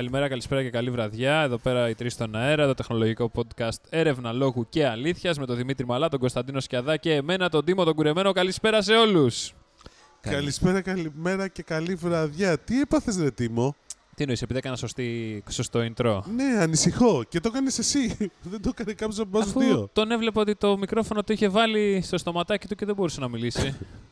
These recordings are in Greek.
Καλημέρα, καλησπέρα και καλή βραδιά. Εδώ πέρα οι τρεις στον αέρα, το τεχνολογικό podcast Έρευνα Λόγου και Αλήθειας με τον Δημήτρη Μαλά, τον Κωνσταντίνο Σκιαδά και εμένα, τον Τίμο τον Κουρεμένο. Καλησπέρα σε όλους. Καλησπέρα, καλημέρα και καλή βραδιά. Τι έπαθες ρε Τίμο; Τι εννοείς, επειδή έκανα σωστή, σωστό intro. Ναι, ανησυχώ. Και το έκανες εσύ. Δεν το έκανε κάποιος από εμάς Αφού δύο. τον έβλεπα ότι το μικρόφωνο το είχε βάλει στο στοματάκι του και δεν μπορούσε να μιλήσει.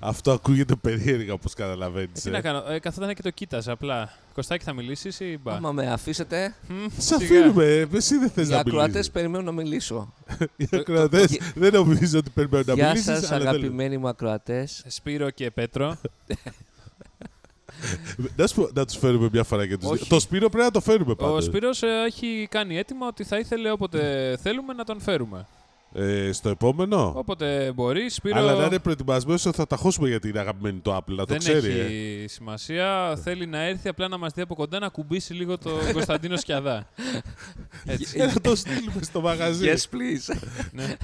Αυτό ακούγεται περίεργα όπως καταλαβαίνεις. Ε, τι να κάνω, ε, καθόταν και το κοίταζε απλά. Κωστάκι, θα μιλήσεις ή μπα; Άμα με αφήσετε, Μμ, Σε σιγά. αφήνουμε. ε, Εσύ δεν θες οι να ακροατές μιλήσει. περιμένουν να μιλήσω. Οι ακροατές Γεια- δεν νομίζω ότι περιμένουν να Γεια μιλήσεις. σας, αγαπημένοι μου ακροατές. Σπύρο και Πέτρο. Να, σου πω- να τους φέρουμε μια φορά και τους Όχι. δύο. Το Σπύρο πρέπει να το φέρουμε πάντα. Ο Σπύρος ε, έχει κάνει έτοιμα ότι θα ήθελε όποτε θέλουμε να τον φέρουμε. Ε, στο επόμενο; Όποτε μπορείς, Σπύρο. Αλλά να είναι προετοιμασμένος ότι θα τα χώσουμε για την αγαπημένη του Apple. Να το δεν ξέρει. ε. έχει σημασία. Θέλει να έρθει απλά να μα δει από κοντά να κουμπίσει λίγο το Κωνσταντίνο Σκιαδά. Έτσι. Ε, να το στείλουμε στο μαγαζί. Yes, please. ναι.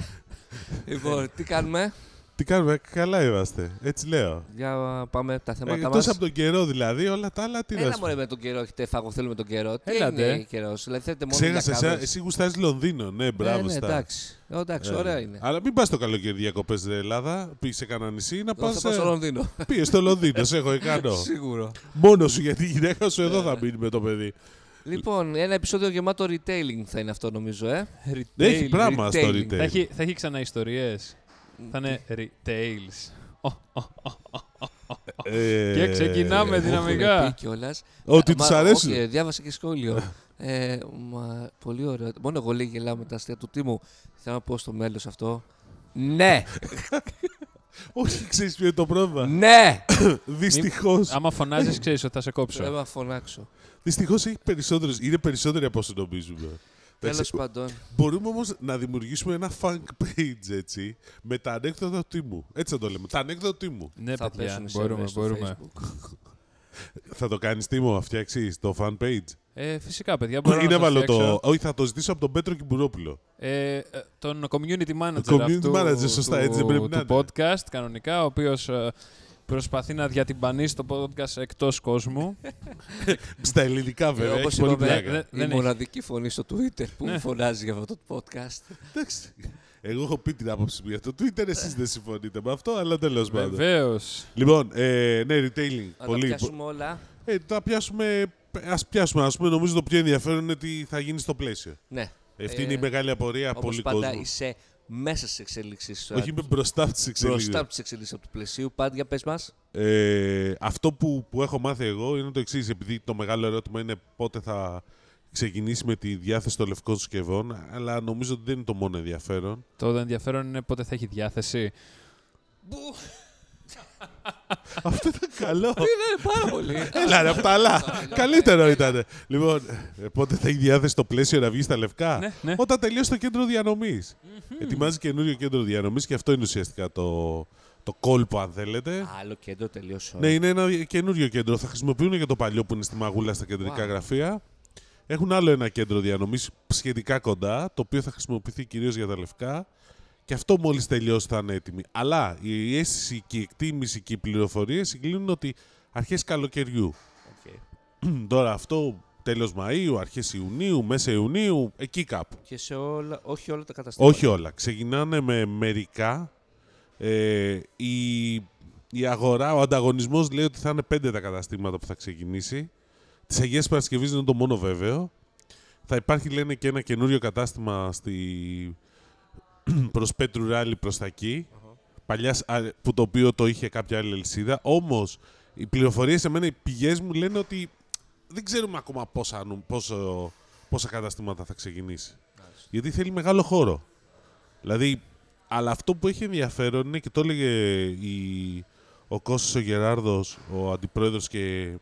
λοιπόν, τι κάνουμε; Τι κάνουμε, καλά είμαστε. Έτσι λέω. Για πάμε τα Ε, θέματα Εκτός μας. από τον καιρό δηλαδή, όλα τα άλλα τι να Έλα σου μωρέ με τον καιρό, έχετε φαγωθέλει με τον καιρό. Τι Έλατε. είναι καιρός, δηλαδή θέλετε μόνο Ξέχασε, για εσύ, κάβες. εσύ γουστάρεις Λονδίνο. Ναι, μπράβο. ναι, ναι, στα. εντάξει. Ε, εντάξει, Ε, ωραία είναι. Αλλά μην πας το καλοκαίρι διακοπές στην Ελλάδα, πήγες σε κανένα νησί, να Εγώ πας. θα πάω στο Λονδίνο. Πήγες στο Λονδίνο, σε έχω εκάνω. Σίγουρο. Μόνο σου γιατί η γυναίκα σου Ε. εδώ θα μείνει με το παιδί. Λοιπόν, ένα επεισόδιο γεμάτο retailing θα είναι αυτό νομίζω, ε. Έχει πράγμα στο retailing. Θα retail. έχει, θα έχει ξανά ιστορίε. Θα είναι retails. Ε, Και ξεκινάμε ε, δυναμικά. κιόλα. Ότι του αρέσουν. Όχι, διάβασα και σχόλιο. ε, μα, πολύ ωραίο. Μόνο εγώ λέει γελάω με τα αστεία του τίμου. Θέλω να πω στο μέλο αυτό. Ναι! Όχι, ξέρει ποιο είναι το πρόβλημα. ναι! Δυστυχώ. Άμα φωνάζει, ξέρει ότι θα σε Πρέπει κόψω. να φωνάξω. Δυστυχώ έχει περισσότερες, είναι περισσότεροι από όσο νομίζουμε. Τέλος Εντάξει, πάντων. Μπορούμε όμως να δημιουργήσουμε ένα funk page έτσι με τα ανέκδοτα του τίμου. Έτσι θα το λέμε. Τα ανέκδοτα του τίμου. Ναι, θα παιδιά, πέσουν οι μπορούμε, σερβέρ στο μπορούμε. Facebook. Θα το κάνεις τίμο, να φτιάξει το fan page; Ε, φυσικά, παιδιά, μπορώ Είναι να το έβαλο το. φτιάξω. Όχι, θα το ζητήσω από τον Πέτρο Κυμπουρόπουλο. Ε, ε, τον community manager Community αυτού manager, σωστά, του, έτσι δεν πρέπει να του είναι. podcast, κανονικά, ο οποίος ε, προσπαθεί να διατυμπανίσει το podcast εκτός κόσμου. Στα ελληνικά Ε, βέβαια. όπως έχει πολύ είπαμε, πλάκα. δεν- Η δεν έχει. μοναδική φωνή στο Twitter που Ναι. φωνάζει για αυτό το podcast. Εντάξει. Εγώ έχω πει την άποψη μου για το Twitter, εσείς δεν συμφωνείτε με αυτό, αλλά τέλος πάντων. Βεβαίως. Λοιπόν, ε, ναι, retailing. Να τα πολύ. πιάσουμε όλα. Ε, τα πιάσουμε. Α πιάσουμε, ας πούμε. Νομίζω το πιο ενδιαφέρον είναι τι θα γίνει στο πλαίσιο. Ναι. Αυτή Ε, είναι η μεγάλη απορία Όπως πολύ πάντα κόσμου. είσαι μέσα στις εξελίξεις. Όχι, είμαι μπροστά από τις εξελίξει. μπροστά από τις εξελίξεις του πλαισίου. Πάντα για πες μας. Ε, αυτό που, που έχω μάθει εγώ είναι το εξής. Επειδή το μεγάλο ερώτημα είναι πότε θα ξεκινήσει με τη διάθεση των λευκών συσκευών, αλλά νομίζω ότι δεν είναι το μόνο ενδιαφέρον. Το ενδιαφέρον είναι πότε θα έχει διάθεση. Αυτό ήταν καλό. Είναι πάρα πολύ. Έλα ρε, απ' τα άλλα. Καλύτερο ήταν. Λοιπόν, ε, πότε θα έχει διάθεση το πλαίσιο να βγει στα λευκά; Ναι, ναι. Όταν τελειώσει το κέντρο διανομής. Ετοιμάζει καινούριο κέντρο διανομής και αυτό είναι ουσιαστικά το, το κόλπο, αν θέλετε. Άλλο κέντρο τελείωσε. Ναι, είναι ένα καινούριο κέντρο. Θα χρησιμοποιούν και το παλιό που είναι στη Μαγούλα στα κεντρικά Wow. γραφεία. Έχουν άλλο ένα κέντρο διανομής σχετικά κοντά, το οποίο θα χρησιμοποιηθεί κυρίως για τα λευκά. Και αυτό μόλις τελειώσει θα είναι έτοιμη. Αλλά η αίσθηση και η εκτίμηση και οι πληροφορίες συγκλίνουν ότι αρχές καλοκαιριού. Οκ. Τώρα αυτό τέλος Μαΐου, αρχές Ιουνίου, μέσα Ιουνίου, εκεί κάπου. Και σε όλα, όχι όλα τα καταστήματα. Όχι όλα. Ξεκινάνε με μερικά. Ε, η, η αγορά, ο ανταγωνισμός λέει ότι θα είναι πέντε τα καταστήματα που θα ξεκινήσει. Της Αγίας Παρασκευής είναι το μόνο βέβαιο. Θα υπάρχει λένε και ένα καινούριο κατάστημα στη... προς Πέτρου Ράλι προς τα εκεί. Παλιάς, α, που το οποίο το είχε κάποια άλλη αλυσίδα. Όμως, οι πληροφορίες σε μένα, οι πηγές μου λένε ότι δεν ξέρουμε ακόμα πόσα, νου- πόσο, πόσα καταστήματα θα ξεκινήσει. Γιατί θέλει μεγάλο χώρο. Δηλαδή, αλλά αυτό που έχει ενδιαφέρον είναι και το έλεγε η, ο Κώστας ο Γεράρδος, ο αντιπρόεδρος και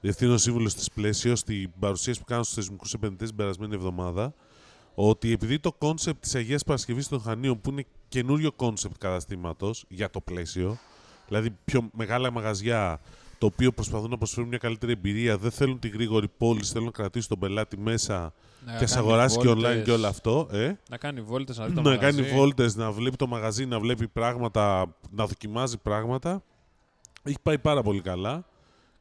διευθύνων σύμβουλος της Πλαίσιο, στην παρουσίαση που κάνουν στους θεσμικούς επενδυτές την περασμένη εβδομάδα, ότι επειδή το κόνσεπτ της Αγίας Παρασκευής των Χανίων, που είναι καινούριο κόνσεπτ καταστήματος για το πλαίσιο, δηλαδή πιο μεγάλα μαγαζιά, το οποίο προσπαθούν να προσφέρουν μια καλύτερη εμπειρία, δεν θέλουν τη γρήγορη πώληση, θέλουν να κρατήσουν τον πελάτη μέσα Να και ας κάνει αγοράσει και online βόλτες. και όλο αυτό. Ε; Να κάνει βόλτες, να δει το να μαγαζί. κάνει βόλτες, να βλέπει το μαγαζί, να βλέπει πράγματα, να δοκιμάζει πράγματα. Έχει πάει πάρα πολύ καλά.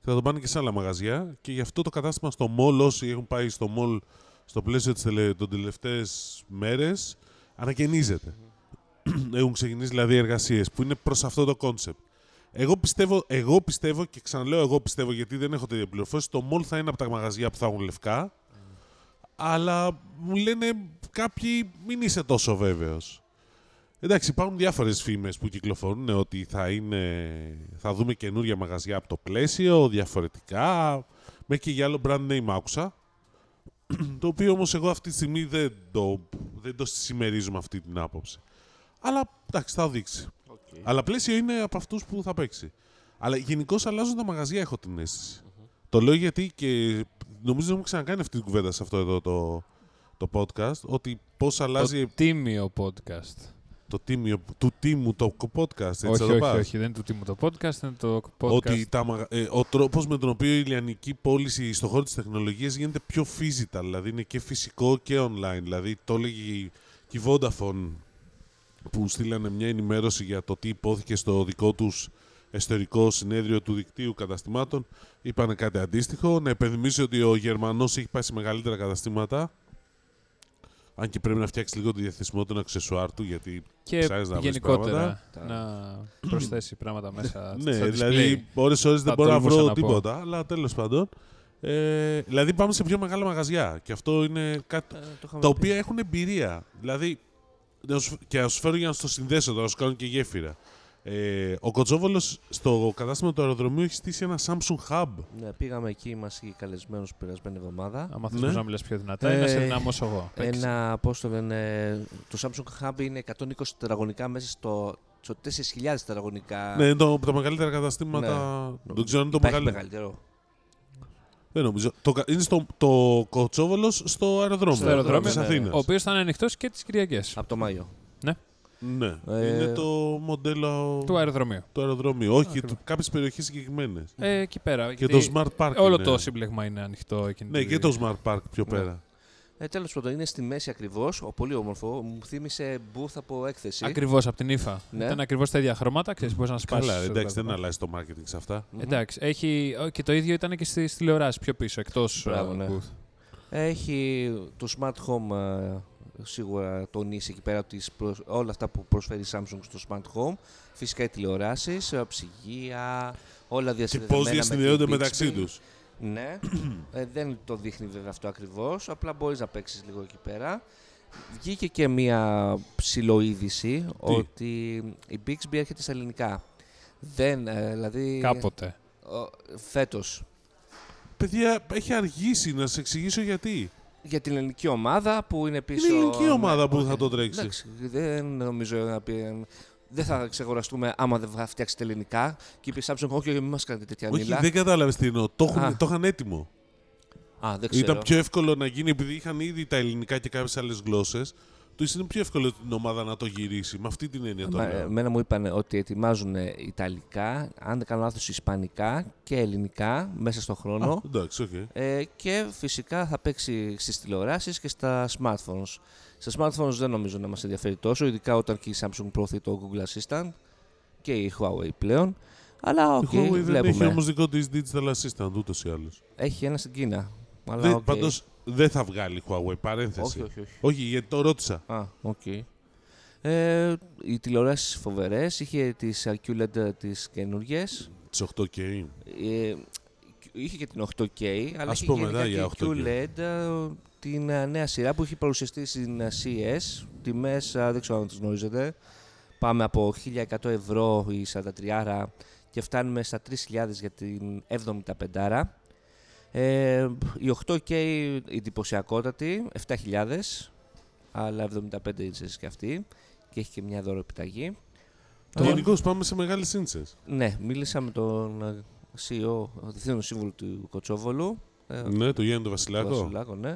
θα το πάνε και σε άλλα μαγαζιά και γι' αυτό το κατάστημα στο mall, όσοι έχουν πάει στο mall στο πλαίσιο της τελε- των τελευταίες μέρες, ανακαινίζεται. έχουν ξεκινήσει δηλαδή εργασίες που είναι προς αυτό το κόνσεπτ. Εγώ πιστεύω, εγώ πιστεύω και ξαναλέω εγώ πιστεύω γιατί δεν έχω τέτοια πληροφόρηση, το mall θα είναι από τα μαγαζιά που θα έχουν λευκά, αλλά μου λένε κάποιοι μην είσαι τόσο βέβαιος. Εντάξει, υπάρχουν διάφορες φήμες που κυκλοφορούν ότι θα, είναι, θα δούμε καινούργια μαγαζιά από το πλαίσιο, διαφορετικά, μέχρι και για άλλο brand name άκουσα. Το οποίο όμως εγώ αυτή τη στιγμή δεν το, δεν το συμμερίζουμε αυτή την άποψη. Αλλά εντάξει, θα δείξει. Αλλά πλαίσιο είναι από αυτούς που θα παίξει. Αλλά γενικώ αλλάζουν τα μαγαζιά, έχω την αισθηση Το λέω γιατί και νομίζω δεν μου ξανακάνει αυτή την κουβέντα σε αυτό εδώ το, το podcast. Ότι πώς αλλάζει Το τίμιο podcast. Το τίμιο του τίμου το podcast. Έτσι όχι, θα το όχι, πας. όχι, δεν είναι του τίμου το podcast, είναι το podcast. Ότι τα, μαγα- ε, ο τρόπο με τον οποίο η ηλιανική πώληση στον χώρο της τεχνολογίας γίνεται πιο physical, δηλαδή είναι και φυσικό και online. Δηλαδή το έλεγε η- και η Vodafone που στείλανε μια ενημέρωση για το τι υπόθηκε στο δικό τους εσωτερικό συνέδριο του δικτύου καταστημάτων. Είπανε κάτι αντίστοιχο. Να επενδυμίσω ότι ο Γερμανός έχει πάει σε μεγαλύτερα καταστήματα. Αν και πρέπει να φτιάξεις λίγο τη διαθεσιμότητα των αξεσουάρ του, γιατί και ψάχνεις να βρεις γενικότερα πράγματα. να προσθέσει πράγματα μέσα ναι, στα δηλαδή ώρες ώρες δεν Θα μπορώ να τολμούσα βρω να πω. τίποτα, αλλά τέλος πάντων. Ε, δηλαδή πάμε σε πιο μεγάλα μαγαζιά και αυτό είναι κάτι Ε, το είχαμε τα πει. οποία έχουν εμπειρία. Δηλαδή, να σου- και να σου φέρω για να στο συνδέσω τώρα, να σου κάνω και γέφυρα. Ε, ο Κοτσόβολος στο κατάστημα του αεροδρομίου έχει στήσει ένα Samsung Hub. Ναι, πήγαμε εκεί, μα είχε καλεσμένου την περασμένη εβδομάδα. Άμα θες Ναι. να μιλάς πιο δυνατά ή να Ε, σε δυναμώσω εγώ. Παίξε. Ένα, πώς το λένε, το Samsung Hub είναι 120 τετραγωνικά μέσα στο, στο 4.000 τετραγωνικά. Ναι, είναι το, από τα μεγαλύτερα καταστήματα. Ναι. Δεν ξέρω αν είναι το Υπάρχει μεγαλύτερο. μεγαλύτερο. Δεν νομίζω. Το, κα- είναι στο, το Κοτσόβολος στο αεροδρόμιο. Στο αεροδρόμιο, της ναι, ναι. Αθήνας. Ο οποίος θα είναι ανοιχτός και τις Κυριακές Από το Μάιο. Ναι. Ε, είναι το μοντέλο του αεροδρομίου. του αεροδρομίου. Όχι, Ακριβώς. κάποιες περιοχές συγκεκριμένες. Ε, εκεί πέρα. Και γιατί το Smart Park. Όλο είναι. το σύμπλεγμα είναι ανοιχτό εκείνη Ναι, τη και το Smart Park πιο Ναι. πέρα. Ε, Τέλος πάντων, είναι στη μέση ακριβώς. Πολύ όμορφο. Μου θύμισε booth από έκθεση. Ακριβώς από την ύφα. Ναι. Ήταν ακριβώς τα ίδια χρώματα. Ξέρεις, μπορείς να σπάσεις. Καλά, εντάξει, δεν αλλάζει το marketing σε αυτά. Μμμ. Εντάξει, έχει, ο, και το ίδιο ήταν και στις τηλεοράσει πιο πίσω, εκτός Μπράβο, ναι. booth. Έχει το smart home ε, σίγουρα τονίσει εκεί πέρα τις προσ- όλα αυτά που προσφέρει η Samsung στο smart home. Φυσικά οι τηλεοράσεις, ε, ψυγεία, όλα Και διασυνδεδεμένα πώ με διασυνδέονται την μεταξύ Bixby. τους. Ναι, ε, δεν το δείχνει βέβαια αυτό ακριβώς, απλά μπορείς να παίξεις λίγο εκεί πέρα. Βγήκε και μία ψηλοείδηση ότι η Bixby έρχεται στα ελληνικά. Δεν, ε, δηλαδή... Κάποτε. ο- φέτος. Παιδιά, έχει αργήσει να σα εξηγήσω γιατί. Για την ελληνική ομάδα που είναι πίσω. Είναι η ελληνική ομάδα που όχι. θα το τρέξεις. Εντάξει, δεν νομίζω να πει. Δεν θα ξεχωραστούμε άμα δεν θα φτιάξετε ελληνικά. Και είπε η Samsung, όχι, μην μας κάνετε τέτοια Όχι, μίλα. δεν κατάλαβες τι εννοώ. Το, έχουν- Α. το είχαν έτοιμο. Α, δεν ξέρω. Ήταν πιο εύκολο να γίνει επειδή είχαν ήδη τα ελληνικά και κάποιες άλλες γλώσσες. Του είναι πιο εύκολο την ομάδα να το γυρίσει. Με αυτή την έννοια το Μα, λέω. εμένα μου είπαν ότι ετοιμάζουν Ιταλικά, αν δεν κάνω λάθος Ισπανικά και Ελληνικά μέσα στον χρόνο. Α, εντάξει, οκ. Ε, και φυσικά θα παίξει στις τηλεοράσεις και στα smartphones. Στα smartphones δεν νομίζω να μας ενδιαφέρει τόσο, ειδικά όταν και η Samsung προωθεί το Google Assistant και η Huawei πλέον. Αλλά οκ, Η Huawei δεν βλέπουμε. έχει όμως δικό της digital assistant ούτως ή άλλως. Έχει ένα στην Κίνα. Αλλά Δεν, οκ. Πάντως δεν θα βγάλει η Huawei, παρένθεση. Όχι, όχι, όχι. Όχι, γιατί το ρώτησα. Α, οκ. Ε, οι τηλεοράσεις φοβερές, είχε τις uh, QLED τις καινούργιες. Τις 8K. Ε, είχε και την 8K, αλλά Ας είχε πούμε, γενικά ναι, για και 8K. QLED ε, την ε, νέα σειρά που έχει παρουσιαστεί στην ε, CES. Τιμές, ε, δεν ξέρω αν τις γνωρίζετε. Πάμε από 1100 ευρώ η 43 και φτάνουμε στα 3.000 για την 75 ε, η 8K εντυπωσιακότατη, 7.000, αλλά 75 ίντσες και αυτή και έχει και μια δώρο επιταγή. Το Ε, Γενικώ πάμε σε μεγάλες σύνσε. ναι, μίλησα με τον ε, CEO, ο διευθύνων σύμβουλο του Κοτσόβολου. ε, Ναι, το Γιάννη του του Βασιλάκο. Βασιλάκο, ναι.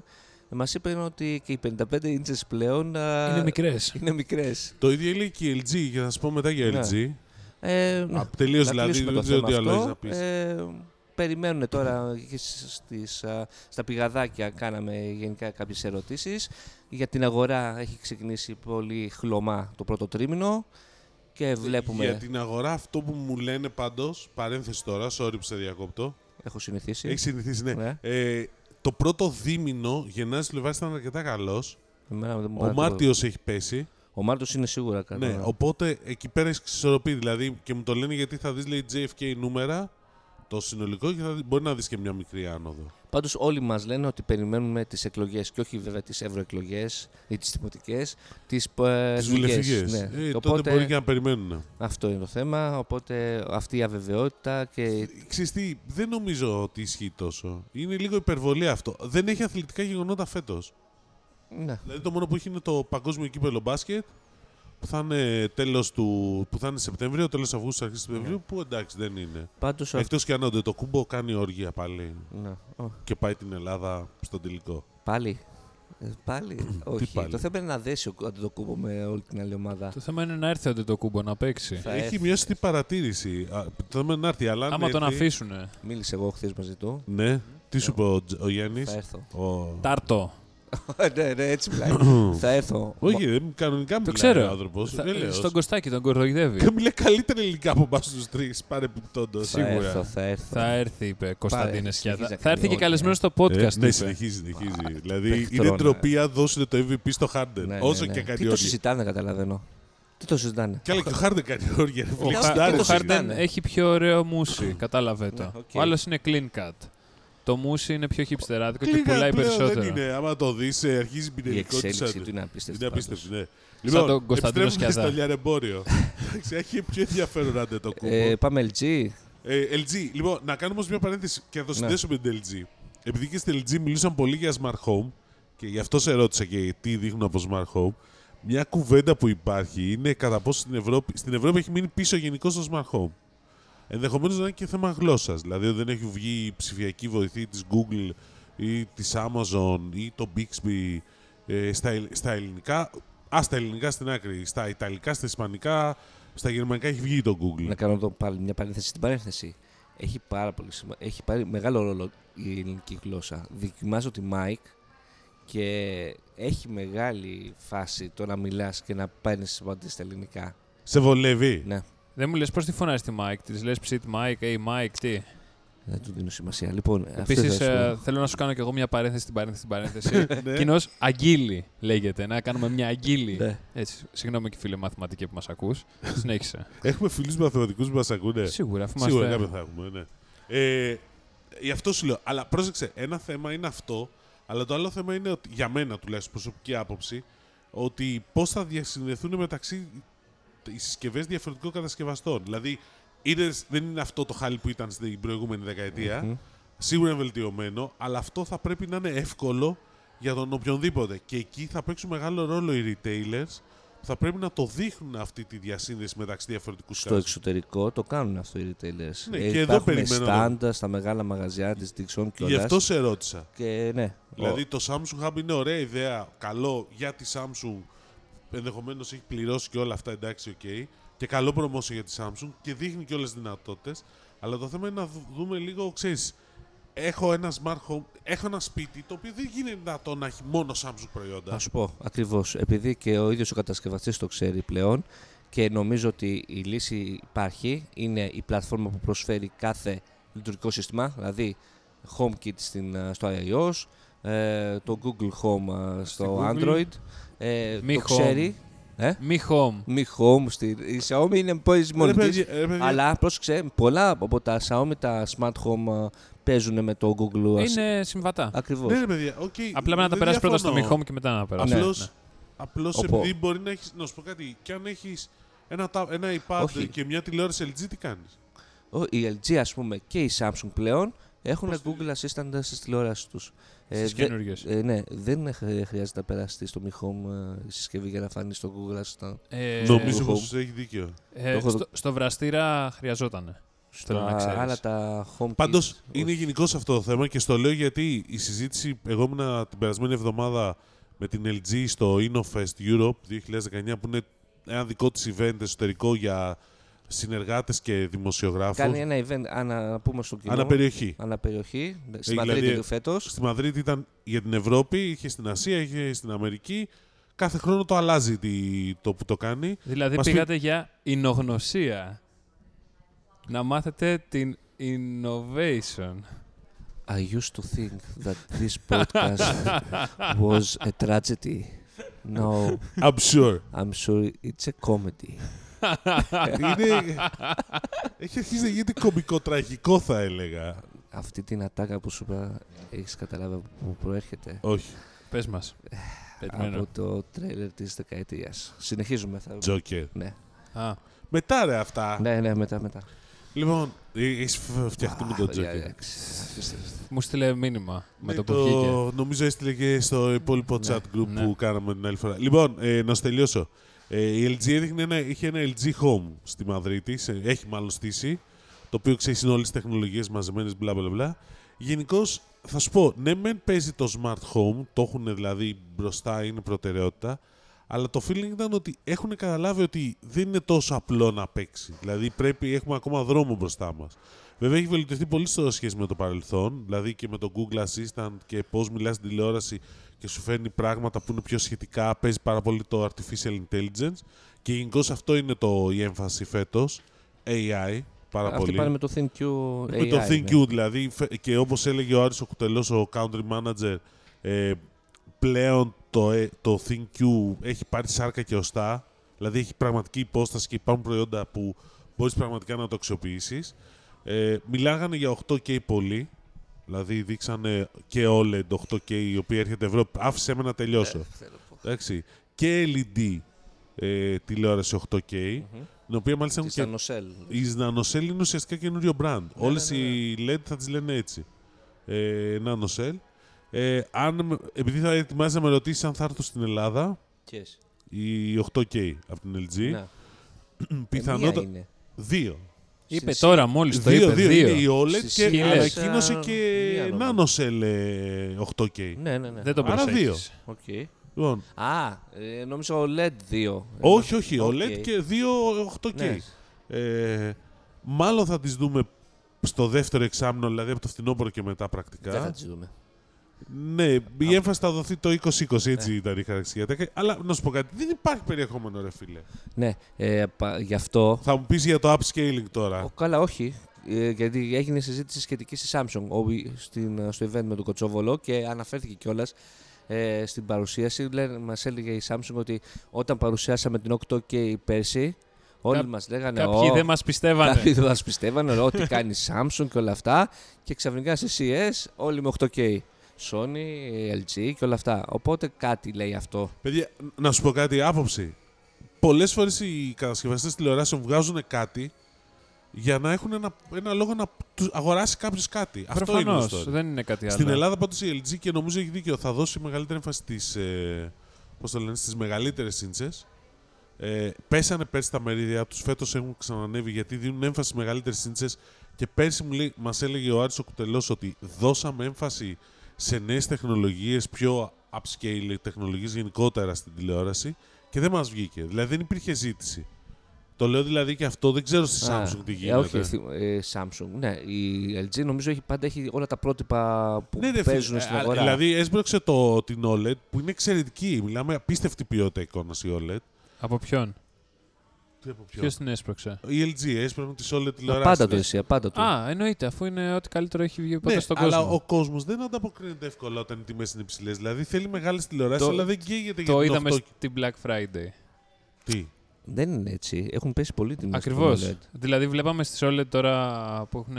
Μας είπε ότι και οι 55 ίντσες πλέον ε, Είναι μικρές. είναι μικρές. Το ίδιο λέει και η LG, και θα σα πω μετά για Ναι. LG. Ε, ναι, Τελείως να δηλαδή, κλείσουμε δεν το ξέρω θέμα τι άλλο αυτό. έχεις να πεις. Ε, περιμένουν τώρα και στις, α, στα πηγαδάκια κάναμε γενικά κάποιες ερωτήσεις. Για την αγορά έχει ξεκινήσει πολύ χλωμά το πρώτο τρίμηνο και βλέπουμε... Για την αγορά, αυτό που μου λένε πάντως, παρένθεση τώρα, sorry που σε διακόπτω. Έχω συνηθίσει. Έχεις συνηθίσει, ναι. Ναι. Ε, το πρώτο δίμηνο Γενάρης Φλεβάρης ήταν αρκετά καλός. Εμένα δεν μου Ο κάνει Μάρτιος έχει πέσει. Ο Μάρτιος είναι σίγουρα καλό. Ναι, οπότε εκεί πέρα έχεις ξισορροπεί. Δηλαδή και μου το λένε γιατί θα δεις λέει JFK νούμερα το συνολικό και θα δει- μπορεί να δεις και μια μικρή άνοδο. Πάντως όλοι μας λένε ότι περιμένουμε τις εκλογές και όχι βέβαια τις ευρωεκλογές ή τις δημοτικές, τις ε, Τις εθνικές. βουλευτικές. Ναι. Ε, οπότε Τότε μπορεί και να περιμένουν. αυτό είναι το θέμα, οπότε αυτή η αβεβαιότητα και Ξέρεις τι, δεν νομίζω ότι ισχύει τόσο. Είναι λίγο υπερβολή αυτό. Δεν έχει αθλητικά γεγονότα φέτος. ναι. Δηλαδή το μόνο που έχει είναι το παγκόσμιο κύπελο μπάσκετ που θα είναι τέλος του. που θα είναι Σεπτέμβριο, τέλος Αυγούστου, αρχής Σεπτεμβρίου, που εντάξει δεν είναι. Πάντως αυ- Εκτός και αν ο το κούμπο κάνει όργια πάλι ναι. Ω, και πάει την Ελλάδα στον τελικό. πάλι. Ε, πάλι. όχι. πάλι; Το θέμα είναι να δέσει ο Αντετοκούμπο με όλη την άλλη ομάδα. Το θέμα είναι να έρθει ο το κούμπο να παίξει. Θα έχει έρθει. μια σωστή παρατήρηση. Α, το θέμα είναι να έρθει, αλλά αν Άμα τον έρθει- αφήσουν. Μίλησε εγώ χθες μαζί του. Ναι, τι σου είπε ο, Τζ- ο Γιάννης; Θα έρθω. Ο... Τάρτο. ναι, ναι, έτσι μιλάει. θα έρθω. Όχι, δεν κανονικά Το μιλάει ξέρω. ο άνθρωπος. Θα- Στον Κωστάκη τον κοροϊδεύει. Και μιλάει καλύτερα ελληνικά από εμάς τους τρεις, παρεπιπτόντω. Θα Σίγουρα. έρθω, θα έρθω. Θα έρθει, είπε Κωνσταντίνε Σκιάδα. συνεχίζει να Θα έρθει κάνει και ό,τι, καλεσμένος ε. στο podcast. ναι, είπε. συνεχίζει, συνεχίζει. δηλαδή Παιχτρόνα. είναι ντροπή αν δώσουν το MVP στο Harden. Ναι, ναι, όσο ναι. και κάνει Τι το όργια. συζητάνε, καταλαβαίνω. Τι το συζητάνε. Κι άλλο και ο Harden κάνει όργια. ρε φίλε, Ο, Χα- Χα- εξηντάρες ο το είναι. Χάρντεν συζητάνε. έχει πιο ωραίο μουσι, κατάλαβε το. Ναι, οκ. Ο άλλος είναι clean cut. Το μουσι είναι πιο hipsterάδικο και Κλίκα πουλάει πλέον περισσότερο. Δεν είναι. Άμα το δεις, αρχίζει η Η πινελικότητα. εξέλιξη του είναι απίστευτη. Είναι απίστευτη, ναι. τον Κωνσταντίνο επιστρέφουμε Σκιαδά. στο λιαρεμπόριο. Εντάξει, Έχει πιο ενδιαφέρον άντε το κούμπο. Ε, πάμε LG. Ε, LG, λοιπόν, να κάνουμε όμως μια παρένθεση και να το Ναι. συνδέσω με την LG. Επειδή και στην LG μιλούσαν πολύ για smart home και γι' αυτό σε ρώτησα και τι δείχνουν από smart home. Μια κουβέντα που υπάρχει είναι κατά πόσο στην Ευρώπη, στην Ευρώπη έχει μείνει πίσω γενικώς το smart home. Ενδεχομένως να είναι και θέμα γλώσσας. Δηλαδή, ότι δεν έχει βγει η ψηφιακή βοηθή της Google ή της Amazon ή το Bixby ε, στα, ελ- στα ελληνικά. Α, στα ελληνικά στην άκρη. Στα ιταλικά, στα ισπανικά, στα γερμανικά έχει βγει το Google. Να κάνω εδώ πάλι μια παρένθεση στην παρένθεση. Έχει πάρα πολύ σημα... Έχει πάρει μεγάλο ρόλο η ελληνική γλώσσα. Δοκιμάζω τη Mike και έχει μεγάλη φάση το να μιλάς και να παίρνεις απαντήσεις στα ελληνικά. Σε βολεύει; Ναι, Δεν μου λες πώς τη φωνάζεις τη Mike, της λες ψιτ Mike, hey Mike, τι; δεν του δίνω σημασία. Λοιπόν, αυτό Επίσης, θα σου πω. θέλω να σου κάνω και εγώ μια παρένθεση στην παρένθεση στην παρένθεση. Ναι. Κοινώς Αγγίλη λέγεται. Να κάνουμε μια Αγγίλη. Ναι. Έτσι. Συγγνώμη και φίλε μαθηματική που μας ακούς. Συνέχισε. Έχουμε φίλους μαθηματικούς που μας ακούνε. Σίγουρα, αφού Σίγουρα είμαστε. κάποιον θα έχουμε, ναι. Ε, γι' αυτό σου λέω. Αλλά πρόσεξε, ένα θέμα είναι αυτό, αλλά το άλλο θέμα είναι ότι, για μένα τουλάχιστον προσωπική άποψη, ότι πώς θα διασυνδεθούν μεταξύ οι συσκευές διαφορετικών κατασκευαστών. Δηλαδή, είδες, δεν είναι αυτό το χάλι που ήταν στην προηγούμενη δεκαετία. Μμμ. Σίγουρα είναι βελτιωμένο, αλλά αυτό θα πρέπει να είναι εύκολο για τον οποιονδήποτε. Και εκεί θα παίξουν μεγάλο ρόλο οι retailers που θα πρέπει να το δείχνουν αυτή τη διασύνδεση μεταξύ διαφορετικούς Στο cars. εξωτερικό το κάνουν αυτό οι retailers. Ναι, Ε, και εδώ υπάρχουν περιμένω να- στάντα στα μεγάλα μαγαζιά της Dixon και Γι' αυτό σε ρώτησα. Και ναι, Δηλαδή το Samsung Hub είναι ωραία ιδέα, καλό για τη Samsung. Ενδεχομένως έχει πληρώσει και όλα αυτά, εντάξει, οκ. Και καλό promotion για τη Samsung και δείχνει και όλες τις δυνατότητες. Αλλά το θέμα είναι να δου- δούμε λίγο, ξέρεις, έχω ένα smart home, έχω ένα σπίτι το οποίο δεν γίνεται δυνατό να έχει μόνο Samsung προϊόντα. Θα σου πω ακριβώς. Επειδή και ο ίδιος ο κατασκευαστής το ξέρει πλέον και νομίζω ότι η λύση υπάρχει, είναι η πλατφόρμα που προσφέρει κάθε λειτουργικό σύστημα, δηλαδή HomeKit στην, ε, στο iOS, ε, το Google Home ε, στο Google. Android. Ε, Mi το Home. ξέρει. Ε; Μη home. Mi Home. Στη, η Xiaomi είναι πόης Ρε μόνη της. παιδιά, ρε παιδιά, Αλλά πρόσεξε, πολλά από τα Xiaomi, τα Smart Home ε, παίζουν με το Google Assistant. Είναι συμβατά. Ακριβώς. ναι, ρε παιδιά, οκ. Απλά πρέπει να τα δεν περάσει πρώτα στο διαφωνώ. Mi Home και μετά να περάσει. Ναι. Απλώς, Ναι. απλώς Οπό. επειδή μπορεί να έχεις, να σου πω κάτι, και αν έχεις ένα, τα- ένα iPad Όχι. και μια τηλεόραση LG, τι κάνεις; Ο- Η LG ας πούμε και η Samsung πλέον έχουν Πώς τη- Google Assistant στις τηλεόρασεις τους. Στις δε- καινούργιες. ε, ναι, δεν χρ- χρειάζεται να περάσει στο Mi Home ε, η συσκευή για να φανεί στο Google Assistant. Ε, Νομίζω Home. πως έχει δίκιο. ε, Το έχω- στο, στο βραστήρα χρειαζόταν. Θέλω να Στα ξέρεις. άλλα τα HomeKit. Πάντως όχι. είναι γενικώ αυτό το θέμα και στο λέω γιατί η συζήτηση. Εγώ ήμουν την περασμένη εβδομάδα με την LG στο InnoFest Europe 2019 που είναι ένα δικό της event εσωτερικό για συνεργάτες και δημοσιογράφους. Κάνει ένα event, ανα, να πούμε στο κοινό. Αναπεριοχή. Αναπεριοχή. Στη Ε, Μαδρίτη δηλαδή, φέτος. Στη Μαδρίτη ήταν για την Ευρώπη, είχε στην Ασία, είχε στην Αμερική. Κάθε χρόνο το αλλάζει τι- το που το κάνει. Δηλαδή Μας πει- πήγατε για εινογνωσία. Να μάθετε την Innovation. I used to think that this podcast was a tragedy. No, I'm sure. I'm sure it's a comedy. Είναι... Έχει αρχίσει να γίνεται κομικό τραγικό, θα έλεγα. Αυτή την ατάκα που σου είπα, έχεις καταλάβει από πού προέρχεται; Όχι. Πες μας. Περιμένω. Από το τρέλερ της δεκαετίας. Συνεχίζουμε. Θα... Τζόκερ. Ναι. Α, Μετά ρε αυτά. ναι, ναι, μετά, μετά. Λοιπόν, έχεις φτιαχτεί με τον Α, παιδιά, Τζόκερ. εντάξει. Αφήστε. μου στείλε μήνυμα με Ναι, το που βγήκε. Νομίζω έστειλε και στο υπόλοιπο Ναι, chat group ναι. που κάναμε την άλλη φορά. Λοιπόν, ε, να σου τελειώσω. Ε, η LG έδειχνε ένα, είχε ένα LG Home στη Μαδρίτη, σε- έχει μάλλον στήσει, το οποίο ξέρεις είναι όλες τις τεχνολογίες μαζεμένες, μπλα μπλα μπλα. Γενικώς, θα σου πω, ναι, μεν παίζει το smart home, το έχουν δηλαδή μπροστά, είναι προτεραιότητα, αλλά το feeling ήταν ότι έχουν καταλάβει ότι δεν είναι τόσο απλό να παίξει. Δηλαδή πρέπει, έχουμε ακόμα δρόμο μπροστά μας. Βέβαια έχει βελτιωθεί πολύ στο σχέση με το παρελθόν, δηλαδή και με το Google Assistant και πώς μιλάς στην τηλεόραση και σου φέρνει πράγματα που είναι πιο σχετικά, παίζει πάρα πολύ το Artificial Intelligence και γενικώς αυτό είναι το, η έμφαση φέτος. AI, πάρα Αυτοί πολύ. πάνε με το ThinQ AI. Με το ναι. ThinQ δηλαδή φε- και όπως έλεγε ο Άρης ο Κουτελός, ο Country Manager, ε, πλέον το, ε, το ThinQ έχει πάρει σάρκα και οστά, δηλαδή έχει πραγματική υπόσταση και υπάρχουν προϊόντα που μπορείς πραγματικά να το αξιοποιήσεις. Ε, μιλάγανε για 8K πολύ, δηλαδή δείξανε και OLED 8K η οποία έρχεται ευρώ, άφησε με να τελειώσω. Ε, θέλω να πω. Εντάξει. Και LED ε, τηλεόραση 8K, Μμμ. την οποία μάλιστα έχουν Της και Nanocell. η Nanocell είναι ουσιαστικά καινούριο brand. Ναι, Όλες ναι, ναι, ναι. οι LED θα τις λένε έτσι. Ε, Nanocell. Ε, αν, επειδή θα ετοιμάζει να με ρωτήσεις αν θα έρθω στην Ελλάδα, Ποιες; η 8K από την LG, Ναι. πιθανότατα... Ε, μία είναι. Δύο. Είπε Στη- τώρα μόλις το δύο, είπε. δύο, Δύο. είναι η OLED Στις και χίλιες, ανακοίνωσε α, και μία νομίζω. Nanocell ε, 8K. Ναι, ναι, ναι. Δεν το Άρα προσέχεις. Οκ. Λοιπόν, Α, ε, νόμιζα OLED 2. όχι, όχι, Οκ. OLED και δύο 8K. Ναι. Ε, μάλλον θα τις δούμε στο δεύτερο εξάμεινο, δηλαδή από το φθινόπωρο και μετά πρακτικά. Δεν θα τις δούμε. Ναι, η Α. έμφαση θα δωθεί το 2020, έτσι Ναι. ήταν η χαρακτηριστική. Αλλά να σου πω κάτι, δεν υπάρχει περιεχόμενο, ρε φίλε. Ναι, ε, πα- γι' αυτό. Θα μου πεις για το upscaling τώρα. Ο, καλά, όχι. Ε, γιατί έγινε συζήτηση σχετική στη Samsung ο, στην, στο event με τον Κοτσόβολο και αναφέρθηκε κιόλας ε, στην παρουσίαση. Μας έλεγε η Samsung ότι όταν παρουσιάσαμε την 8K πέρσι, όλοι Κά- μας λέγανε. Κάποιοι «Ω, δεν μας πιστεύανε. Κάποιοι δεν μας πιστεύανε ό,τι κάνει η Samsung και όλα αυτά. Και ξαφνικά σε CES όλοι με 8K. Sony, LG και όλα αυτά. Οπότε κάτι λέει αυτό. Παιδιά, να σου πω κάτι, άποψη. Πολλές φορές οι κατασκευαστές τηλεοράσεων βγάζουν κάτι για να έχουν ένα, ένα λόγο να τους αγοράσει κάποιος κάτι. Αυτό είναι Προφανώς, το story. δεν είναι κάτι άλλο. Στην Ελλάδα πάντως η LG και νομίζω έχει δίκιο, θα δώσει μεγαλύτερη έμφαση στις, ε, πώς το λένε, στις μεγαλύτερες σύντσες. Ε, πέσανε πέρσι τα μερίδια τους, φέτος έχουν ξανανεύει γιατί δίνουν έμφαση στις μεγαλύτερες σύντσες και πέρσι μου λέει, μας έλεγε ο Άρης ο Κουτελός ότι δώσαμε έμφαση σε νέες τεχνολογίες, πιο upscale τεχνολογίες γενικότερα στην τηλεόραση και δεν μας βγήκε. Δηλαδή δεν υπήρχε ζήτηση. Το λέω δηλαδή και αυτό, δεν ξέρω στη Α, Samsung τι ε, γίνεται. όχι, στη- ε, Samsung. Ναι, η LG νομίζω έχει, πάντα έχει όλα τα πρότυπα που Ναι, ρε, παίζουν φίλε, στην α, αγορά. Δηλαδή έσπρωξε το, την OLED που είναι εξαιρετική. Μιλάμε απίστευτη ποιότητα εικόνας η OLED. Από ποιον; Τι από ποιο; Ποιος την έσπρωξε; Η LG έσπρωξε τι OLED Μα τηλεοράσει. πάντα το εσύ, πάντα το. Α, εννοείται, αφού είναι ό,τι καλύτερο έχει βγει ποτέ Ναι, στον αλλά κόσμο. ο κόσμος δεν ανταποκρίνεται εύκολα όταν οι τιμές είναι υψηλές. Δηλαδή θέλει μεγάλες τηλεοράσεις, Το- αλλά δεν καίγεται για Το την είδαμε 8. στην Black Friday. Τι; Δεν είναι έτσι. Έχουν πέσει πολύ τιμές Ακριβώς. στο OLED. Δηλαδή, βλέπαμε στις OLED τώρα που έχουν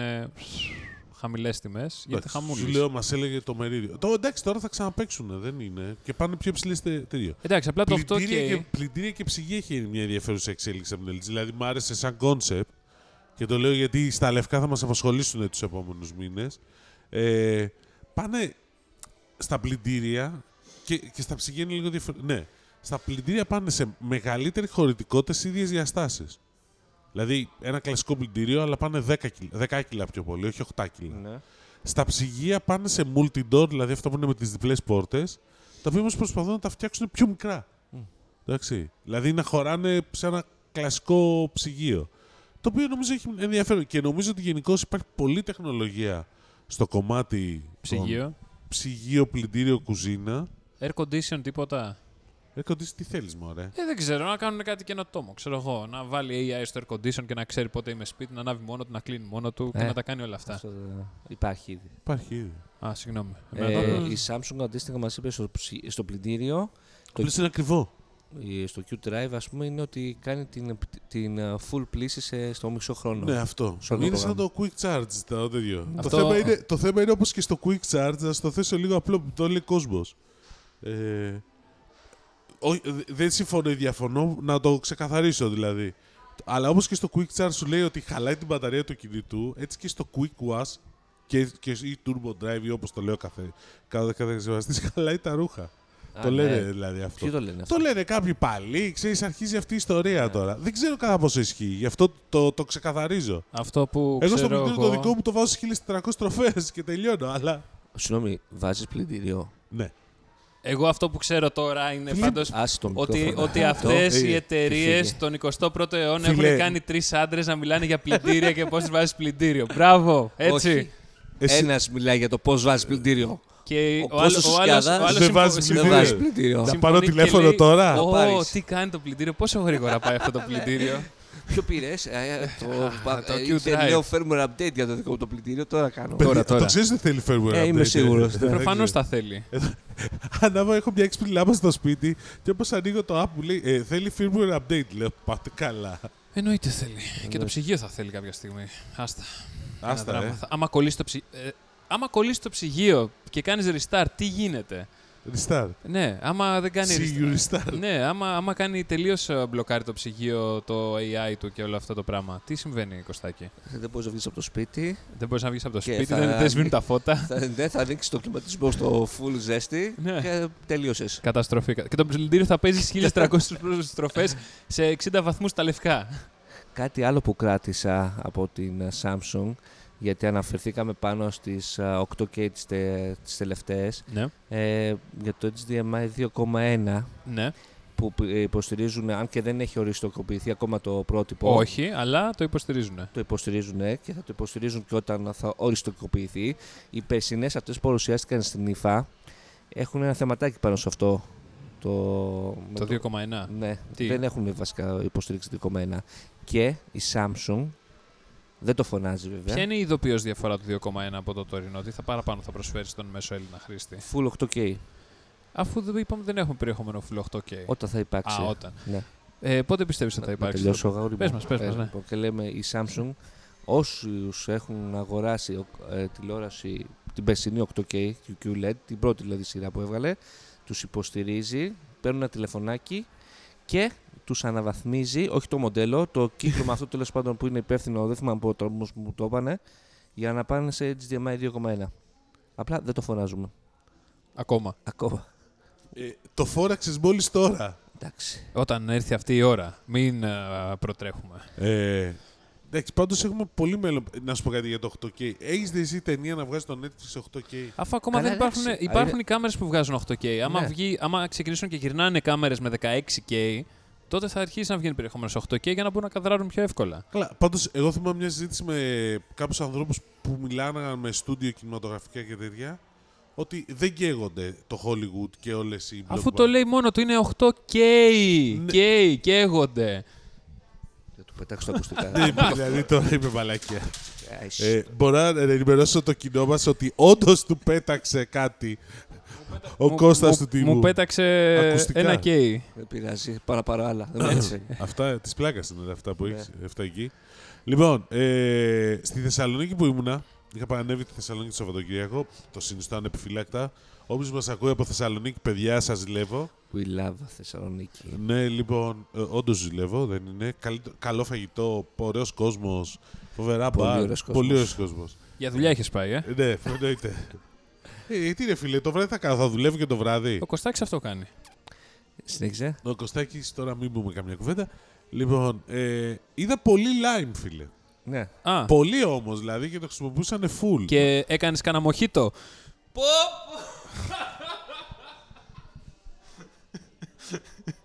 χαμηλές τιμές. Γιατί Σου χαμούλης. λέω, μας έλεγε το μερίδιο. Το εντάξει, τώρα θα ξαναπέξουν, δεν είναι. Και πάνε πιο υψηλές τέτοιο. Εντάξει, απλά το 8K. Πλυντήρια και, πλυντήρια και ψυγεία έχει μια ενδιαφέρουσα εξέλιξη από την LG. Δηλαδή, μου άρεσε σαν κόνσεπτ και το λέω γιατί στα λευκά θα μας απασχολήσουν τους επόμενους μήνες. Ε, πάνε στα πλυντήρια και, και στα ψυγεία είναι λίγο διαφορετικό. Ναι, στα πλυντήρια πάνε σε μεγαλύτερη χωρητικότητα σε ίδιες διαστάσεις. Δηλαδή, ένα κλασικό πλυντήριο, αλλά πάνε 10 κιλά, 10 κιλά πιο πολύ, όχι 8 κιλά. Ναι. Στα ψυγεία πάνε σε multi-door, δηλαδή αυτά που είναι με τις διπλές πόρτες, τα οποία όμως προσπαθούν να τα φτιάξουν πιο μικρά. Μμ. Εντάξει. Δηλαδή να χωράνε σε ένα κλασικό ψυγείο. Το οποίο νομίζω έχει ενδιαφέρον και νομίζω ότι γενικώ υπάρχει πολλή τεχνολογία στο κομμάτι των Ψυγείο. ψυγείο, πλυντήριο, κουζίνα. Air condition, τίποτα. Air condition τι θέλεις, μωρέ; Ε, δεν ξέρω, να κάνουν κάτι καινοτόμο. Ξέρω εγώ. Να βάλει AI στο air condition και να ξέρει πότε είμαι σπίτι, να ανάβει μόνο του, να κλείνει μόνο του και Ε. να τα κάνει όλα αυτά. Αυτό, ε, υπάρχει ήδη. Υπάρχει ήδη. Α, συγγνώμη. Ε, Εμένα- η Samsung αντίστοιχα μας είπε στο, ψι- στο πλυντήριο, το, Απλώ είναι ακριβό. η- στο Q-Drive ας πούμε, είναι ότι κάνει την, την ε, full πλήση σε, στο μισό χρόνο. Ναι, αυτό. Σε όλο το Είναι σαν το πρόγραμμα. quick charge το τέτοιο. Αυτό- Το, θέμα είναι, το θέμα είναι όπως και στο quick charge, να στο θέσω λίγο απλό που το λέει κόσμος. Ε, όχι, δε- δεν συμφωνώ ή διαφωνώ, να το ξεκαθαρίσω δηλαδή. Αλλά όπως και στο quick charge σου λέει ότι χαλάει την μπαταρία του κινητού, έτσι και στο quick wash και, και ή turbo drive ή όπως το λέω κάθε, κάθε κατασκευαστής, χαλάει τα ρούχα. Α, το ναι. λένε δηλαδή αυτό. Ποιοι το λένε αυτό; Το λένε κάποιοι παλιοί, ξέρεις, αρχίζει αυτή η ιστορία τώρα. Δεν ξέρω κατά πόσο ισχύει, γι' αυτό το, το ξεκαθαρίζω. Αυτό που Εγώ στο ξέρω πλυντήριο εγώ... το δικό μου το βάζω 1400 τροφές και τελειώνω, αλλά... Συγγνώμη, βάζεις πλυντήριο. Ναι. Εγώ αυτό που ξέρω τώρα είναι Φίλε, πάντως Άσε το ότι, μικρόφωνο. ότι Αυτό. αυτές ε, οι εταιρείες φύγε. τον 21ο αιώνα Φίλε. έχουν κάνει τρεις άντρες να μιλάνε για πλυντήρια και πώς βάζεις πλυντήριο. Μπράβο, έτσι. Όχι. Εσύ- Ένας μιλάει για το πώς βάζεις πλυντήριο. Και Ο ο άλλος, Κώστας ο άλλος, Σκιάδας ο άλλος δεν συμφω- βάζεις συμφωνεί- Δεν πλυντήριο. βάζεις πλυντήριο. Να συμφωνεί πάρω και τηλέφωνο λέει, τώρα. Ω, πάρεις. τι κάνει το πλυντήριο, πόσο γρήγορα πάει αυτό το πλυντήριο; Ποιο πήρες, ε, ε, το, το ε, Q ήρθε Drive. νέο firmware update για το δικό μου το πλυντήριο, τώρα κάνω. Παιδιά, τώρα, τώρα. Το ξέρεις ότι θέλει firmware Ε, είμαι update, σίγουρος, ε. ναι. Δεν Προφανώς ξέρω. τα θέλει. Ανάβω, έχω μια έξυπνη λάμπα στο σπίτι και όπως ανοίγω το app μου λέει ε, θέλει firmware update. Λέω πάτε καλά. Εννοείται θέλει. Και το ψυγείο θα θέλει κάποια στιγμή. Άστα. Ένα Άστα, δράμα. ε. Θα- Άμα κολλήσει το, ψυ... ε, άμα κολλήσει το ψυγείο και κάνεις restart, τι γίνεται; Restart. Ναι, άμα δεν κάνει See you restart. Ναι, άμα, άμα κάνει τελείως μπλοκάρει το ψυγείο, το AI του και όλο αυτό το πράγμα. Τι συμβαίνει, Κωστάκη; Δεν μπορείς να βγεις από το σπίτι. Δεν μπορείς να βγεις από το Και σπίτι, θα- δεν, δεν σβήνουν τα φώτα. θα, δεν θα ανοίξεις το κλιματισμό στο full ζέστη Ναι. και τελείωσες. Καταστροφή. Και το πλυντήριο θα παίζει 1300 στροφές σε 60 βαθμούς τα λευκά. Κάτι άλλο που κράτησα από την ε, Samsung, γιατί αναφερθήκαμε πάνω στις ε, 8K τις, τε, τις τελευταίες, Ναι, ε, για το HDMI 2.1 ναι. που π- ε, υποστηρίζουν, αν και δεν έχει οριστικοποιηθεί ακόμα το πρότυπο, Όχι, αλλά το υποστηρίζουν. το υποστηρίζουν ε, και θα το υποστηρίζουν και όταν θα οριστικοποιηθεί. Οι περσινές αυτές που παρουσιάστηκαν στην ΙΦΑ έχουν ένα θεματάκι πάνω σε αυτό. Το, με Το 2,1. Ναι, Τι; δεν έχουν βασικά υποστήριξη 2.1. Και η Samsung δεν το φωνάζει βέβαια. Ποια είναι η ειδοποιώς διαφορά του 2,1 από το τωρινό, τι θα παραπάνω θα προσφέρει στον μέσο Έλληνα χρήστη; Full 8K. Αφού δεν είπαμε δεν έχουμε περιεχόμενο full 8K. Όταν θα υπάρξει. Α, όταν. Ναι. Ε, πότε πιστεύεις ότι θα Να υπάρξει. τελειώσω, αγόρι Πες μου. μας, πες μας, Ε, ναι. λοιπόν, και λέμε η Samsung, όσους έχουν αγοράσει ε, τηλεόραση την περσινή 8K QQLED, την πρώτη δηλαδή σειρά που έβγαλε, τους υποστηρίζει, παίρνουν ένα τηλεφωνάκι και τους αναβαθμίζει, όχι το μοντέλο, το κύκλωμα αυτό τέλος πάντων που είναι υπεύθυνο, δεν θυμάμαι από το που μου το έπανε, για να πάνε σε HDMI 2.1. Απλά δεν το φωνάζουμε. Ακόμα. Ακόμα. Ε, το φόραξες μόλις τώρα. Εντάξει. Όταν έρθει αυτή η ώρα, μην ε, προτρέχουμε. Ε, εντάξει, πάντως έχουμε πολύ μέλλον. Να σου πω κάτι για το 8K. Έχεις δει εσύ ταινία να βγάζει το Netflix 8K. Αφού ακόμα Καλά, δεν υπάρχουν, εντάξει. υπάρχουν Είναι- οι κάμερες που βγάζουν 8K. Άμα, Ναι. βγει, άμα ξεκινήσουν και γυρνάνε κάμερες με 16K, τότε θα αρχίσει να βγαίνει περιεχόμενος σε 8K για να μπορούν να καδράρουν πιο εύκολα. Καλά, πάντως εγώ θυμάμαι μια συζήτηση με κάποιους ανθρώπους που μιλάγαν με στούντιο κινηματογραφικά και τέτοια. Ότι δεν καίγονται το Hollywood και όλες οι Αφού blockbusters. το λέει μόνο του είναι 8K. Ναι. K, καίγονται. Θα του πετάξω τα ακουστικά. Ναι, δηλαδή τώρα είμαι μαλακία. Άις. Ε, μπορώ να ενημερώσω το κοινό μας ότι όντως του πέταξε κάτι ο Μου- Κώστας μου- του τιμού. Μου πέταξε Ακουστικά. ένα K. Δεν πειράζει. Πάρα πάρα άλλα. Δεν μου έτσι. Αυτά τη πλάκα είναι αυτά που Ναι. έχεις. Αυτά εκεί. Λοιπόν, ε, στη Θεσσαλονίκη που ήμουνα, είχα παρανέβει τη Θεσσαλονίκη το Σαββατοκύριακο. Το συνιστώ ανεπιφύλακτα. Όποιος μας ακούει από Θεσσαλονίκη, παιδιά, σας ζηλεύω. We love Θεσσαλονίκη. Ναι, λοιπόν, ε, όντως ζηλεύω, δεν είναι. Καλή- καλό φαγητό, ωραίος κόσμος, φοβερά Πολύ μπαρ. ωραίος κόσμος. Πολύ ωραίος κόσμος. Για δουλειά έχεις πάει, ε. ναι, εννοείται. Ε, τι είναι, φίλε, το βράδυ θα κάνω, θα δουλεύω και το βράδυ. Ο Κωστάκης αυτό κάνει. Συνέχισε. Ο Κωστάκης, τώρα μην πούμε καμιά κουβέντα. Λοιπόν, ε, είδα πολύ lime, φίλε. Ναι. Α, Πολύ όμως, δηλαδή και το χρησιμοποιούσαν full. και έκανες κανένα μοχίτο. Πω, πω.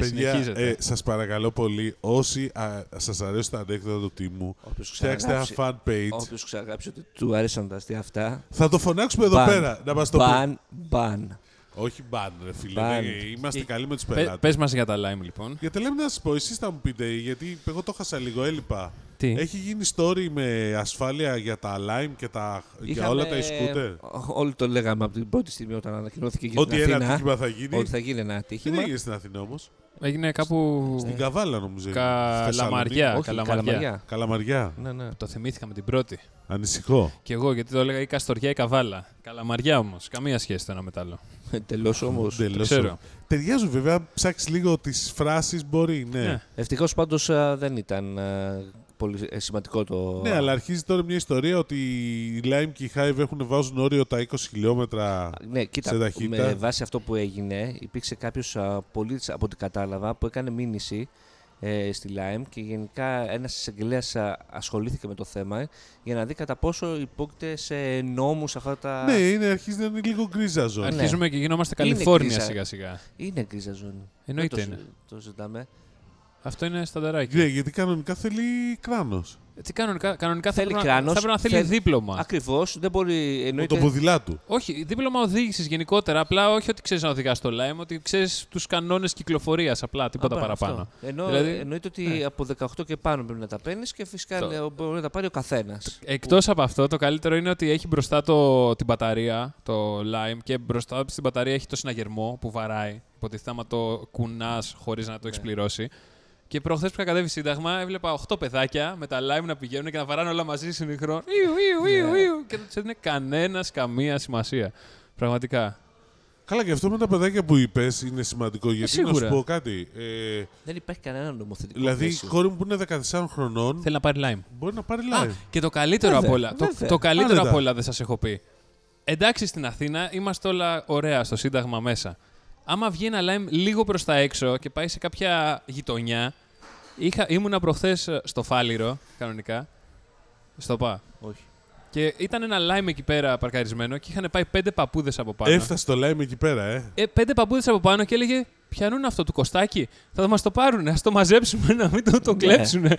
και Παιδιά, συνεχίζεται. ε, σας παρακαλώ πολύ, όσοι α, σας αρέσει το ανέκδοτο του τιμού, Όποιος φτιάξτε ένα ξαναγράψει- fan page. Όποιος ξαγράψει ότι του αρέσαν τα αστεία αυτά. Θα το φωνάξουμε εδώ Μπαν. πέρα, να μας το πει. Μπαν, μπαν. Όχι μπαν, ρε φίλε. Ban. Ναι, Είμαστε Και- καλοί με τους Πε, πελάτες. πες μας για τα lime λοιπόν. Γιατί λέμε να σας πω, εσείς θα μου πείτε, γιατί εγώ το χάσα λίγο, έλειπα. Τι; Έχει γίνει story με ασφάλεια για τα Lime και τα, για Είχαμε- όλα τα e-scooter. Όλοι το λέγαμε από την πρώτη στιγμή όταν ανακοινώθηκε για Ότι την ένα Αθήνα. ατύχημα θα γίνει. Ότι θα γίνει ένα Δεν ατύχημα. έγινε στην Αθήνα όμως. Έγινε κάπου Στην Καβάλα νομίζω. έγινε. Καλαμαριά. Στη Θεσσαλονίκη. Όχι, Καλαμαριά. Καλαμαριά. Καλαμαριά. Ναι, ναι. Το θυμήθηκα με την πρώτη. Ανησυχώ. Κι εγώ γιατί το έλεγα ή Καστοριά ή Καβάλα. Καλαμαριά όμως. Καμία σχέση το ένα με το άλλο. Τελώς όμως. Εντελώς. ξέρω. Ταιριάζουν βέβαια, αν ψάξεις λίγο τις φράσεις μπορεί, ναι. Ναι. ναι. Ευτυχώς πάντως δεν ήταν ε, πολύ ε, σημαντικό το. Ναι, αλλά αρχίζει τώρα μια ιστορία ότι οι Lime και οι Hive έχουν βάζουν όριο τα 20 χιλιόμετρα. Ναι, κοίτα, σε ταχύτητα. με βάση αυτό που έγινε, υπήρξε κάποιος πολίτη από ό,τι κατάλαβα που έκανε μήνυση ε, στη Lime και γενικά ένας εισαγγελέας ασχολήθηκε με το θέμα για να δει κατά πόσο υπόκειται σε νόμους αυτά τα. Ναι, είναι, αρχίζει να είναι λίγο γκρίζα ζώνη. Ναι. Αρχίζουμε και γινόμαστε Είναι Καλιφόρνια γκρίζα. σιγά σιγά. Είναι γκρίζα ζώνη. Εννοείται Δεν είναι. το, το ζητάμε. Αυτό είναι σταντεράκι. Ναι, γιατί κανονικά θέλει κράνος. Τι κανονικά, κανονικά Θέλει θα, πρέπει να, κράνος, θα πρέπει να θέλει θέλει- δίπλωμα. Ακριβώς. Δεν μπορεί. Με Εννοείται. το ποδηλά του. Όχι, δίπλωμα οδήγησης γενικότερα. Απλά όχι ότι ξέρεις να οδηγάς το Lime, ότι ξέρεις τους κανόνες κυκλοφορίας. Απλά τίποτα Α, μπράβο, παραπάνω. αυτό. Ενώ, Δηλαδή, εννοείται ότι ναι. από 18 και πάνω πρέπει να τα παίρνεις και φυσικά Το- λέει, μπορεί να τα πάρει ο καθένας. Εκτός από αυτό, το καλύτερο είναι ότι έχει μπροστά το, την μπαταρία, το Lime, και μπροστά στην μπαταρία έχει το συναγερμό που βαράει. Υποτίθεται άμα το κουνάς χωρίς να το έχει Ναι. Πληρώσει. Και προχθές που είχα κατέβει σύνταγμα, έβλεπα 8 παιδάκια με τα Lime να πηγαίνουν και να βαράνε όλα μαζί συνηχρόν. Ιου, ιου, ιου, Ναι. ιου. Και δεν τους έδινε κανένας καμία σημασία. Πραγματικά. Καλά, και αυτό με τα παιδάκια που είπες είναι σημαντικό. Γιατί να σου σίγουρα. πω κάτι. Ε, Δεν υπάρχει κανένα νομοθετικό δηλαδή, η πλαίσιο. κόρη μου που είναι 14 χρονών Θέλει να πάρει Lime. μπορεί να πάρει Α, live. και το καλύτερο Βέβαια, απ' όλα. Το, βέβαια. το καλύτερο Άνετα. απ' όλα δεν σας έχω πει. Εντάξει, στην Αθήνα είμαστε όλα ωραία στο Σύνταγμα μέσα. Άμα βγει ένα lime λίγο προς τα έξω και πάει σε κάποια γειτονιά. Είχα, ήμουνα προχθές στο Φάληρο, κανονικά. Στο ΠΑ. Όχι. Και ήταν ένα lime εκεί πέρα παρκαρισμένο και είχαν πάει πέντε παππούδες από πάνω. Έφτασε το live εκεί πέρα, ε. Ε, πέντε παππούδες από πάνω και έλεγε: Πιανούν αυτό του Κωστάκι. Θα μας το πάρουν, ας το μαζέψουμε, να μην το, το Ναι. κλέψουν. Εν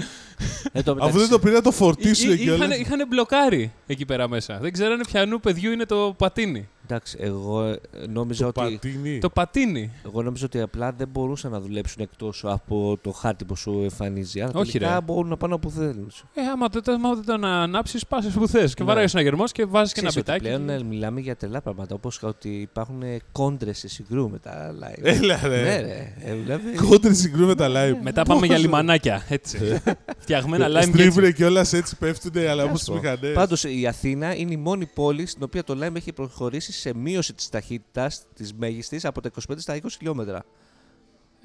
τω Αφού μεταξύ- δεν το πήρε να το φορτίσουν Είχαν, κιόλα. είχαν μπλοκάρει εκεί πέρα μέσα. Δεν ξέρανε ποιανού παιδιού είναι το πατίνι. Εντάξει, εγώ ε, νόμιζα Το ότι. πατίνι. Το πατίνι. Εγώ νόμιζα ότι απλά δεν μπορούσαν να δουλέψουν εκτός από το χάρτη που σου εμφανίζει. Αλλά Όχι, τελικά ρε. μπορούν να πάνε όπου θέλουν. Ε, άμα δεν, άμα δεν τον ανάψεις, πα που θες. Και Ναι. βαράει ο συναγερμός και βάζεις και ένα Ξέρεις ότι πιτάκι. Πλέον ε, μιλάμε για τρελά πράγματα. Όπως ότι υπάρχουν κόντρες σε συγκρού με τα live. Έλα ναι, ρε. ρε. Ε, δηλαδή, Κόντρες συγκρούμε τα live. Μετά πάμε για λιμανάκια. Έτσι. Φτιαγμένα live και έτσι. Στρίβουνε κιόλας έτσι πέφτουνε, αλλά όπως Ας τι πω. μηχανέ. Πάντως η Αθήνα είναι η μόνη πόλη στην οποία το Lime έχει προχωρήσει σε μείωση της ταχύτητας της μέγιστης από τα 25 στα 20 χιλιόμετρα.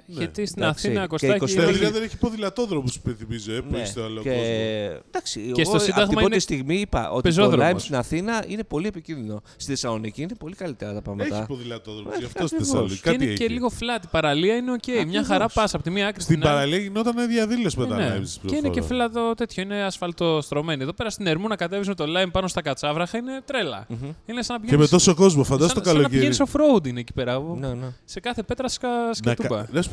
Γιατί στην Εντάξει, Αθήνα και Κωστάκι. 24 Στην έχει- Αθήνα δεν έχει ποδηλατόδρομου, υπενθυμίζω, ε, που Ναι, έχει στο άλλο και... κόσμος. Εντάξει, Και εγώ στο από Σύνταγμα την πρώτη είναι στιγμή είπα ότι το πεζόδρομος. Lime στην Αθήνα είναι πολύ επικίνδυνο. Στη Θεσσαλονίκη είναι πολύ καλύτερα τα πράγματα. Έχει ποδηλατόδρομου, Έχει γι' αυτό στη ακριβώς. Θεσσαλονίκη. Και Κάτι είναι και έχει. λίγο flat. Η παραλία είναι οκ. Μια Ακριβώς. χαρά πα από τη μία άκρη Στην στην άλλη. παραλία γινόταν διαδήλωση με τα Ναι, live στην Και είναι και προφόρα. φλατό τέτοιο, είναι ασφαλτοστρωμένη. Εδώ πέρα στην Ερμού να κατέβεις με το lime πάνω στα κατσάβραχα είναι τρέλα. Μμμ. Είναι σαν να Και πηγαίνεις- με τόσο κόσμο, φαντάζομαι το σαν, σαν να καλοκαίρι. πηγαίνεις off-road είναι εκεί πέρα. Ναι, ναι. Σε κάθε πέτρα σκα,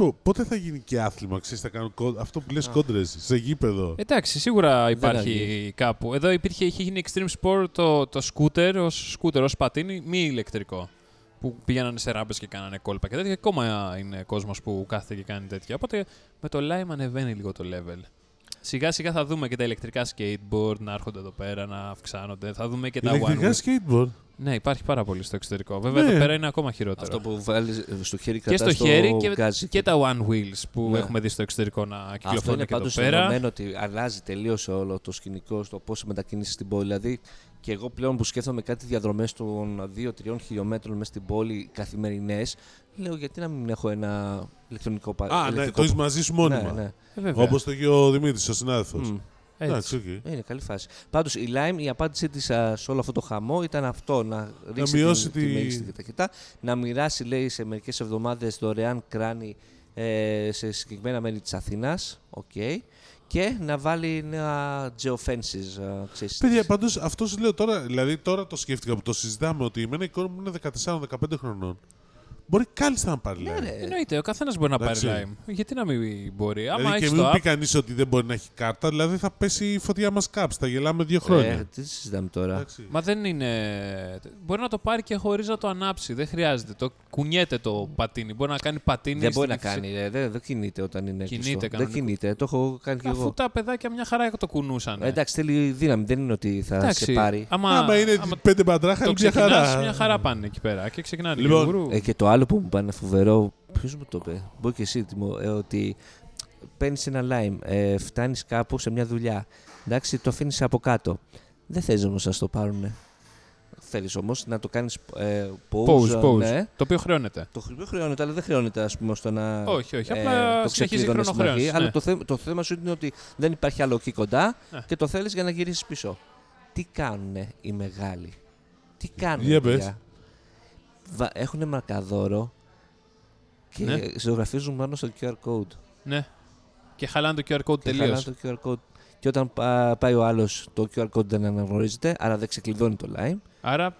Να, σκετούμπα. κα- να σου πω, πότε θα γίνει και άθλημα, ξέρεις, θα κάνουν κο- αυτό που λες Α. κόντρες, σε γήπεδο. Εντάξει, σίγουρα υπάρχει αργεί. κάπου. Εδώ υπήρχε, είχε γίνει extreme sport το, το scooter ως scooter, ως πατίνι, μη ηλεκτρικό. Που πηγαίνανε σε ράμπες και κάνανε κόλπα και τέτοια. Και ακόμα είναι κόσμος που κάθεται και κάνει τέτοια. Οπότε με το Lime ανεβαίνει λίγο το level. Σιγά σιγά θα δούμε και τα ηλεκτρικά skateboard να έρχονται εδώ πέρα, να αυξάνονται. Θα δούμε και τα one Ηλεκτρικά wheel. skateboard; Ναι, υπάρχει πάρα πολύ στο εξωτερικό. Βέβαια Ναι. εδώ πέρα είναι ακόμα χειρότερο. Αυτό που βάλεις στο χέρι και κρατάς στο χέρι και, γκάζι. και τα one wheels που Ναι. έχουμε δει στο εξωτερικό να Αυτό κυκλοφορούν είναι και εδώ πάντως πέρα. δεδομένο ότι αλλάζει τελείως όλο το σκηνικό στο πώς μετακινήσεις στην πόλη. Δηλαδή, και εγώ πλέον που σκέφτομαι κάτι διαδρομές των 2-3 χιλιόμετρων μέσα στην πόλη καθημερινές, λέω γιατί να μην έχω ένα ηλεκτρονικό πα- Α, ναι, ηλεκτρικό το έχεις μαζί σου μόνιμα. Ναι, ναι. Ε, βέβαια. Όπως το είχε ο Δημήτρης, ο συνάδελφος. Μμ. Έτσι. Εντάξει, οκ. Είναι καλή φάση. Πάντως η Lime, η απάντησή της σε όλο αυτό το χαμό ήταν αυτό: να ρίξει μειώσει την, τη... τη- μέγιστη ταχύτητα, να μοιράσει, λέει, σε μερικές εβδομάδες δωρεάν κράνη ε, σε συγκεκριμένα μέρη της Αθήνας. Okay, και να βάλει νέα geofences. ε, ξέρεις, Παιδιά, πάντως αυτός σου λέω τώρα, δηλαδή τώρα το σκέφτηκα που το συζητάμε ότι εμένα η κόρη μου είναι 14-15 χρονών. Μπορεί κάλλιστα να πάρει Ναι, Lime. ρε. Εννοείται, ο καθένας μπορεί να πάρει Εντάξει. Lime. Γιατί να μην μπορεί; Άμα Δηλαδή και έχει μην το πει app. κανείς ότι δεν μπορεί να έχει κάρτα, δηλαδή θα πέσει η φωτιά μας κάψ. Θα γελάμε δύο χρόνια. Ε, τι συζητάμε τώρα. Εντάξει. Μα δεν είναι. Μπορεί να το πάρει και χωρίς να το ανάψει. Δεν χρειάζεται. Το κουνιέται το πατίνι. Μπορεί να κάνει πατίνι. Δεν μπορεί να στην- κάνει, ρε. Δεν, δεν κινείται όταν είναι Κινείται κλειστό. Δεν κανονικά. κινείται. Το έχω κάνει κι Αφού εγώ. τα παιδάκια μια χαρά το κουνούσαν. Ε, Εντάξει, θέλει δύναμη. Δεν είναι ότι θα Εντάξει, σε πάρει. Άμα, Άμα είναι άμα πέντε μπαντράχα, το είναι μια ξεκινάς, χαρά. μια χαρά πάνε εκεί πέρα. Και ξεκινάνε. Λοιπόν, γουρου. Ε, και το άλλο που μου πάνε φοβερό, ποιος μου το είπε, μπορεί και εσύ, Τιμώ, ε, ότι παίρνεις ένα lime, ε, φτάνεις κάπου σε μια δουλειά. Εντάξει, το αφήνεις από κάτω. Δεν θες όμως να στο πάρουν. Θέλεις όμως να το κάνεις ε, pause. Pause, pause. Ναι. Το οποίο χρεώνεται. Το χρ- δεν χρεώνεται, αλλά δεν χρεώνεται ας πούμε, στο να. Όχι, όχι, ε, απλά το συνεχίζει η ξεκλείδωνες στην χρονοχρέωση, αρχή, Αλλά ναι. το, θε- το θέμα σου είναι ότι δεν υπάρχει άλλο εκεί κοντά Ναι. και το θέλεις για να γυρίσεις πίσω. Τι κάνουν οι μεγάλοι; Τι κάνουν. Για πες. Έχουν μαρκαδόρο και Ναι. ζωγραφίζουν πάνω στο QR code. Ναι. Και χαλάνε το QR code Και τελείως. χαλάνε το QR code. Και όταν πά- πάει ο άλλος, το QR code δεν αναγνωρίζεται, άρα δεν ξεκλειδώνει το line. Άρα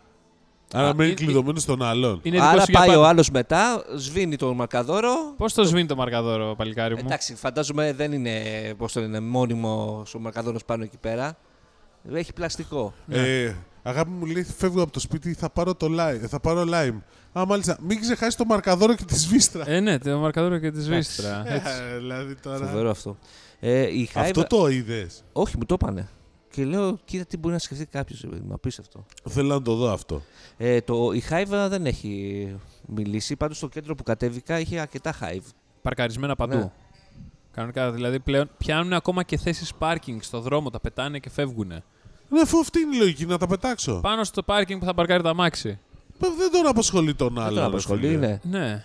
Άρα Α, μένει είναι- κλειδωμένος στον άλλον. είναι δικός άρα σου για πάει πάντα. ο άλλος μετά, σβήνει το μαρκαδόρο. Πώς το σβήνει το μαρκαδόρο, παλικάρι μου; Εντάξει, φαντάζομαι δεν είναι, πώς το λένε, μόνιμος ο μαρκαδόρος πάνω εκεί πέρα. Έχει πλαστικό. Ε, αγάπη μου λέει, φεύγω από το σπίτι, θα πάρω το lime. Θα πάρω lime. Α, μάλιστα. Μην ξεχάσεις το μαρκαδόρο και τη σβίστρα. Ε, ναι, το μαρκαδόρο και τη Εντάξει. σβίστρα. Έτσι. Ε, δηλαδή τώρα. Φοβερό αυτό. Ε, η Αυτό Hive- το είδες; Όχι, μου το είπανε. Και λέω, κοίτα τι μπορεί να σκεφτεί κάποιος. Μα απίστευτο. Θέλω να το δω αυτό. Ε, το, η Hive δεν έχει μιλήσει. Πάντως στο κέντρο που κατέβηκα είχε αρκετά Hive. Παρκαρισμένα παντού. Ναι. Κανονικά δηλαδή πλέον πιάνουν ακόμα και θέσεις πάρκινγκ στο δρόμο, τα πετάνε και φεύγουν. Ναι, αφού αυτή είναι η λογική, να τα πετάξω. Πάνω στο πάρκινγκ που θα παρκάρει το αμάξι. Μα Δεν τον απασχολεί τον άλλο. Δεν τον ρε απασχολεί, φίλε. ναι. Ναι.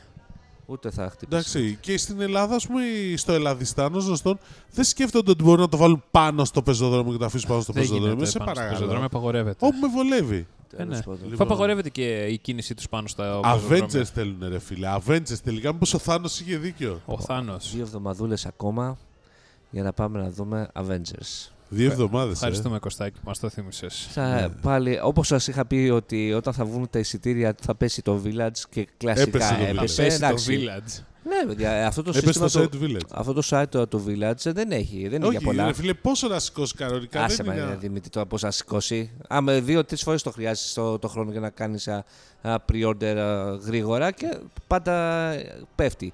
Ούτε θα χτυπήσει. Εντάξει, και στην Ελλάδα, ας πούμε, ή στο Ελλαδιστάν, ως γνωστόν, δεν σκέφτονται ότι μπορούν να το βάλουν πάνω στο πεζοδρόμιο και το αφήσουν πάνω στο Δεν πεζοδρόμιο. γίνεται Σε πάνω στο πεζοδρόμιο, παρακαλώ. απαγορεύεται. Όπου με βολεύει. Ε, ναι. πάντων. Αφού απαγορεύεται και η κίνησή τους πάνω στα πεζοδρόμια. Avengers θέλουν, ρε φίλε. Avengers τελικά. Μήπως ο Θάνος είχε δίκιο. Ο Θάνος. Δύο εβδομαδούλες ακόμα για να πάμε να δούμε Avengers. Δύο εβδομάδες. Ευχαριστούμε, Κωστάκη, που μας το θύμισες. Θα, πάλι, όπως σας είχα πει ότι όταν θα βγουν τα εισιτήρια θα πέσει το Village και κλασικά Έπεσε το Village. έπεσε. Πέσει το εντάξει. Village. Ναι, παιδιά, ε, αυτό το Έπεσε σύστημα στο το, site του Village. αυτό το site το, το Village δεν έχει, δεν είναι για Όχι, πολλά. ρε φίλε, πόσο να σηκώσει κανονικά. Άσε δεν με, είναι... ρε, Δημήτρη, τώρα πώς να σηκώσει. Άμα δύο-τρεις φορές το χρειάζεσαι το, το χρόνο για να κάνεις α, α, pre-order α, γρήγορα και πάντα ε, πέφτει.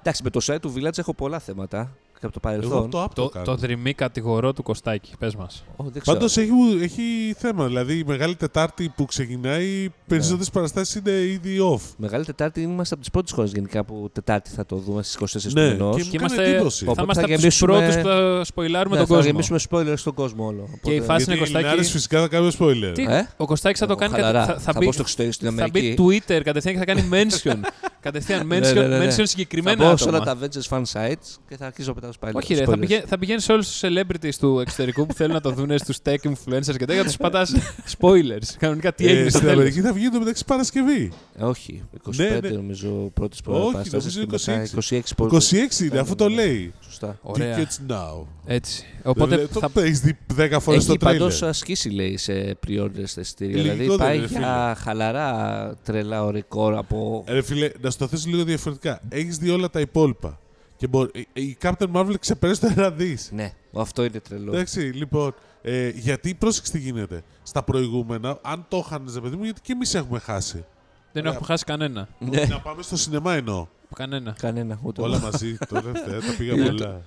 Εντάξει, με το site του Village έχω πολλά θέματα και από το Εγώ παρελθόν. από το app το, Το, κάνω. το δρυμή κατηγορό του Κωστάκη, πες μας. Ω, δεν ξέρω. Πάντως έχει, έχει θέμα. Δηλαδή η Μεγάλη Τετάρτη που ξεκινάει, οι Ναι. περισσότερες παραστάσεις είναι ήδη off. Μεγάλη Τετάρτη είμαστε από τις πρώτες χώρες γενικά που Τετάρτη θα το δούμε στις 24 Ναι, του μηνός. και Και μου κάνει είμαστε- εντύπωση. Οπότε Θα είμαστε θα από τους γεμίσουμε- πρώτους που θα σποιλάρουμε Ναι, τον θα κόσμο. γεμίσουμε spoilers στον κόσμο όλο. Και η φάση Γιατί είναι οι Κωστάκη. Ελληνάρες φυσικά θα κάνουν spoiler. Τι, Ε; Ο Κωστάκης θα το κάνει. κατα- Χαλαρά. Θα, θα, θα μπει, πω στο εξωτερικό στην θα μπει Αμερική. Twitter κατευθείαν και θα κάνει mention. κατευθείαν Ναι, mention, ναι, ναι, ναι. mention Θα συγκεκριμένα μπω σε όλα άτομα. τα Avengers fan sites και θα αρχίσω να πετάω spoilers. Όχι, ρε, θα, spoilers. πηγαίνει, θα πηγαίνεις σε όλους τους celebrities του εξωτερικού που θέλουν να το δουν στους tech influencers και τέτοια, τους πατάς spoilers. Κανονικά τι Ε, έγινε στο στην τέλος. Αμερική θα βγει το μεταξύ Παρασκευή. Ε, Όχι, 25 Ναι, ναι. νομίζω πρώτε Όχι, παραστάσεις νομίζω και μετά 26. 26 spoilers. 26 είναι, αφού το λέει. Σωστά. Ωραία. Tickets now. Έτσι. Οπότε Δηλαδή, θα, το έχεις δει 10 φορές το Έχει πάντω τρέιλερ. ασκήσει λέει σε pre-orders στα εισιτήρια. Λογικό Δηλαδή δεν πάει είναι, για χαλαρά τρελά ωρικό από. Ρε φίλε, να στο θέσω λίγο διαφορετικά. Έχεις δει όλα τα υπόλοιπα; Και μπορεί, η- η Captain Marvel ξεπέρασε το ένα δις. Ναι, αυτό είναι τρελό. Εντάξει, λοιπόν, ε, γιατί πρόσεξε τι γίνεται. Στα προηγούμενα, αν το είχαν, ρε παιδί μου, γιατί και εμείς έχουμε χάσει. δεν έχουμε χάσει κανένα. Ναι, Να πάμε στο σινεμά εννοώ. Κανένα. κανένα ούτε. Όλα εγώ. μαζί. Τώρα τελευταία τα πήγα Είναι πολλά.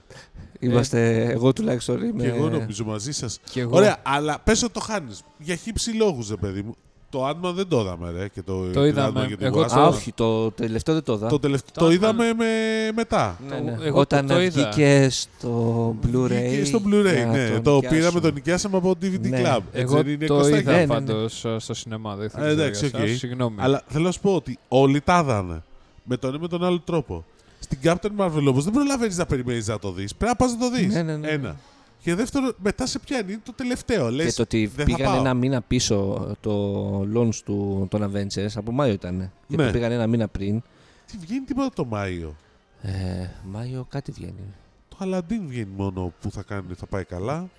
Είμαστε, εγώ τουλάχιστον είμαι. Και εγώ νομίζω μαζί σας. Και εγώ. Ωραία, αλλά πες ότι το χάνεις. Για χύψη λόγους, ρε παιδί μου. Το Ant-Man δεν το είδαμε, ρε. Και το, Το την είδαμε. Ant-Man και την Εγώ Wasp. το- Α, όχι, το τελευταίο δεν το είδα. Το, τελευταίο, Το το Ant-Man- είδαμε με, μετά. Ναι, Το- ναι. εγώ Όταν το- το είδα. βγήκε στο Blu-ray. Και στο Blu-ray, για να ναι. τον Το νοικιάσουμε. πήραμε, το νοικιάσαμε από DVD Ναι. Club. Έτσι Εγώ δεν είναι, το Κωστάκη; είδα Ναι, ναι, ναι. πάντως στο σινεμά. Δεν Α, εντάξει, ξέρω για εσάς, οκ. Συγγνώμη. Αλλά θέλω να σου πω ότι όλοι τα είδανε. Με τον ένα ή με τον άλλο τρόπο. Στην Captain Marvel όμως δεν προλαβαίνεις να περιμένεις να το δεις. Πρέπει να πας να το δεις. Ναι, ναι, ναι. Ένα. Και δεύτερο, μετά σε πιάνει. Είναι το τελευταίο. Λες, Και το ότι δεν θα πήγαν πάω. ένα μήνα πίσω το launch του, των Avengers, από Μάιο ήταν. Και Ναι. το πήγαν ένα μήνα πριν. Τι βγαίνει τίποτα το Μάιο; Ε, Μάιο κάτι βγαίνει. Το Aladdin βγαίνει μόνο που θα κάνει, θα πάει καλά.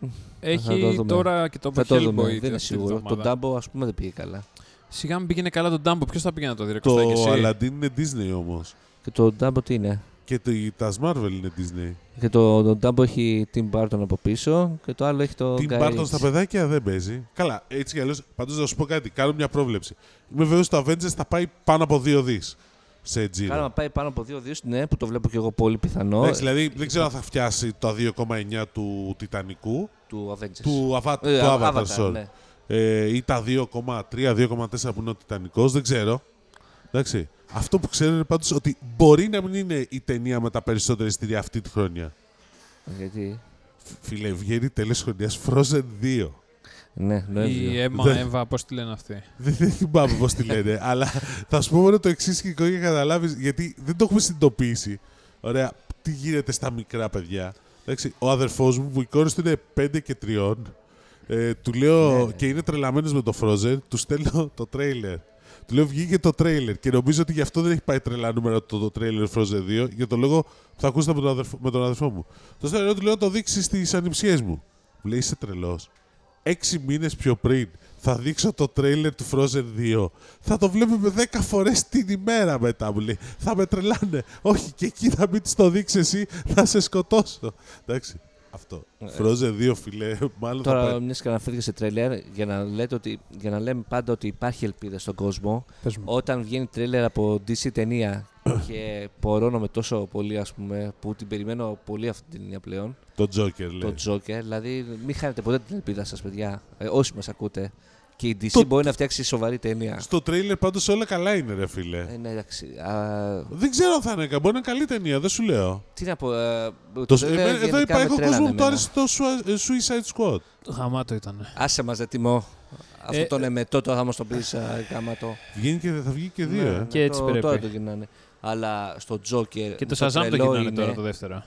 Θα το Έχει δούμε. τώρα και το Θα το δούμε, Hellboy δεν είναι αυτή τη σίγουρο. Το εβδομάδα. Dumbo, ας πούμε, δεν πήγε καλά. Σιγά μην πήγαινε καλά τον Ντάμπο. Ποιος θα πήγαινε να το δει, ρε Κωστάκη, Το εσύ; Aladdin είναι Disney όμως. Και το Dumbo τι είναι; Και το, τα Marvel είναι Disney. Και το, το Dumbo έχει Tim Burton από πίσω και το άλλο έχει το Την Guy Barton Ritchie. στα παιδάκια δεν παίζει. Καλά, έτσι κι αλλιώς. Πάντως να σου πω κάτι, κάνω μια πρόβλεψη. Είμαι βέβαιος ότι το Avengers θα πάει πάνω από 2 δις σε τζίρο. Καλά, να πάει πάνω από 2 2 ναι, που το βλέπω και εγώ πολύ πιθανό. Εντάξει, δηλαδή δεν ξέρω αν θα φτιάσει το 2,9 του Τιτανικού, Του Avengers. του, Ava- Ε, του Avatar, Avatar, sorry. ναι. ε, ή τα 2,3-2,4 που είναι ο Τιτανικός, δεν ξέρω. Εντάξει. Αυτό που ξέρω είναι πάντως ότι μπορεί να μην είναι η ταινία με τα περισσότερα εισιτήρια αυτή τη χρονιά. Γιατί; Φίλε, βγαίνει τέλος χρονιάς Frozen 2. Ναι, Η Νοέμβριο. Έμα, Δεν- Εύα, πώς τη λένε αυτή; Δεν, δεν θυμάμαι πώς τη λένε, αλλά θα σου πω μόνο το εξής και για να καταλάβεις, γιατί δεν το έχουμε συνειδητοποιήσει. Ωραία, τι γίνεται στα μικρά παιδιά. Εντάξει, ο αδερφός μου που οι κόρε του είναι 5 και 3, ε, του λέω Ναι, ναι. και είναι τρελαμένος με το Frozen, του στέλνω το τρέιλερ. Του λέω βγήκε το τρέιλερ και νομίζω ότι γι' αυτό δεν έχει πάει τρελά νούμερα το, το τρέιλερ Frozen 2 για το λόγο που θα ακούσετε με τον αδερφό, με τον αδερφό μου. Το στέλνω του λέω να το δείξει στις ανιψιές μου. Μου λέει είσαι τρελός. Έξι μήνες πιο πριν θα δείξω το τρέιλερ του Frozen 2. Θα το βλέπουμε 10 φορές την ημέρα μετά μου λέει. Θα με τρελάνε. Όχι, και εκεί θα μην τη το δείξεις εσύ, θα σε σκοτώσω. Εντάξει. Αυτό. Ε, Frozen 2, φιλέ, μάλλον θα Τώρα, πάει. μιας και αναφέρθηκες σε τρέλερ, για να, λέτε ότι, για να λέμε πάντα ότι υπάρχει ελπίδα στον κόσμο, Πες μου. όταν βγαίνει τρέλερ από DC ταινία και πορώνομαι τόσο πολύ, ας πούμε, που την περιμένω πολύ αυτή την ταινία πλέον, Το Joker λέει. το Joker, δηλαδή μην χάνετε ποτέ την ελπίδα σας, παιδιά, ε, όσοι μας ακούτε. Και η DC Το- μπορεί να φτιάξει σοβαρή ταινία. Στο τρέιλερ πάντως όλα καλά είναι, ρε φίλε. Ε, ναι, εντάξει. Α, Δεν ξέρω αν θα είναι καλά. Μπορεί να είναι καλή ταινία, δεν σου λέω. τι να πω. ε, Το, trailer εμένα- εδώ γενικά είπα, με έχω τρέλανε κόσμος που του εμένα. άρεσε το Sua- ε, Suicide Squad. Γαμάτο ήταν. Άσε μας, δεν τιμώ. Αυτό Ε, τον εμετό τώρα θα μας το πεις γάματο. Βγαίνει και, θα βγει και δύο, Ναι, ε. Και έτσι το, πρέπει. Τώρα το γυρνάνε. Αλλά στο Joker. Και το Shazam το τρελό γυρνάνε είναι- τώρα το δεύτερο.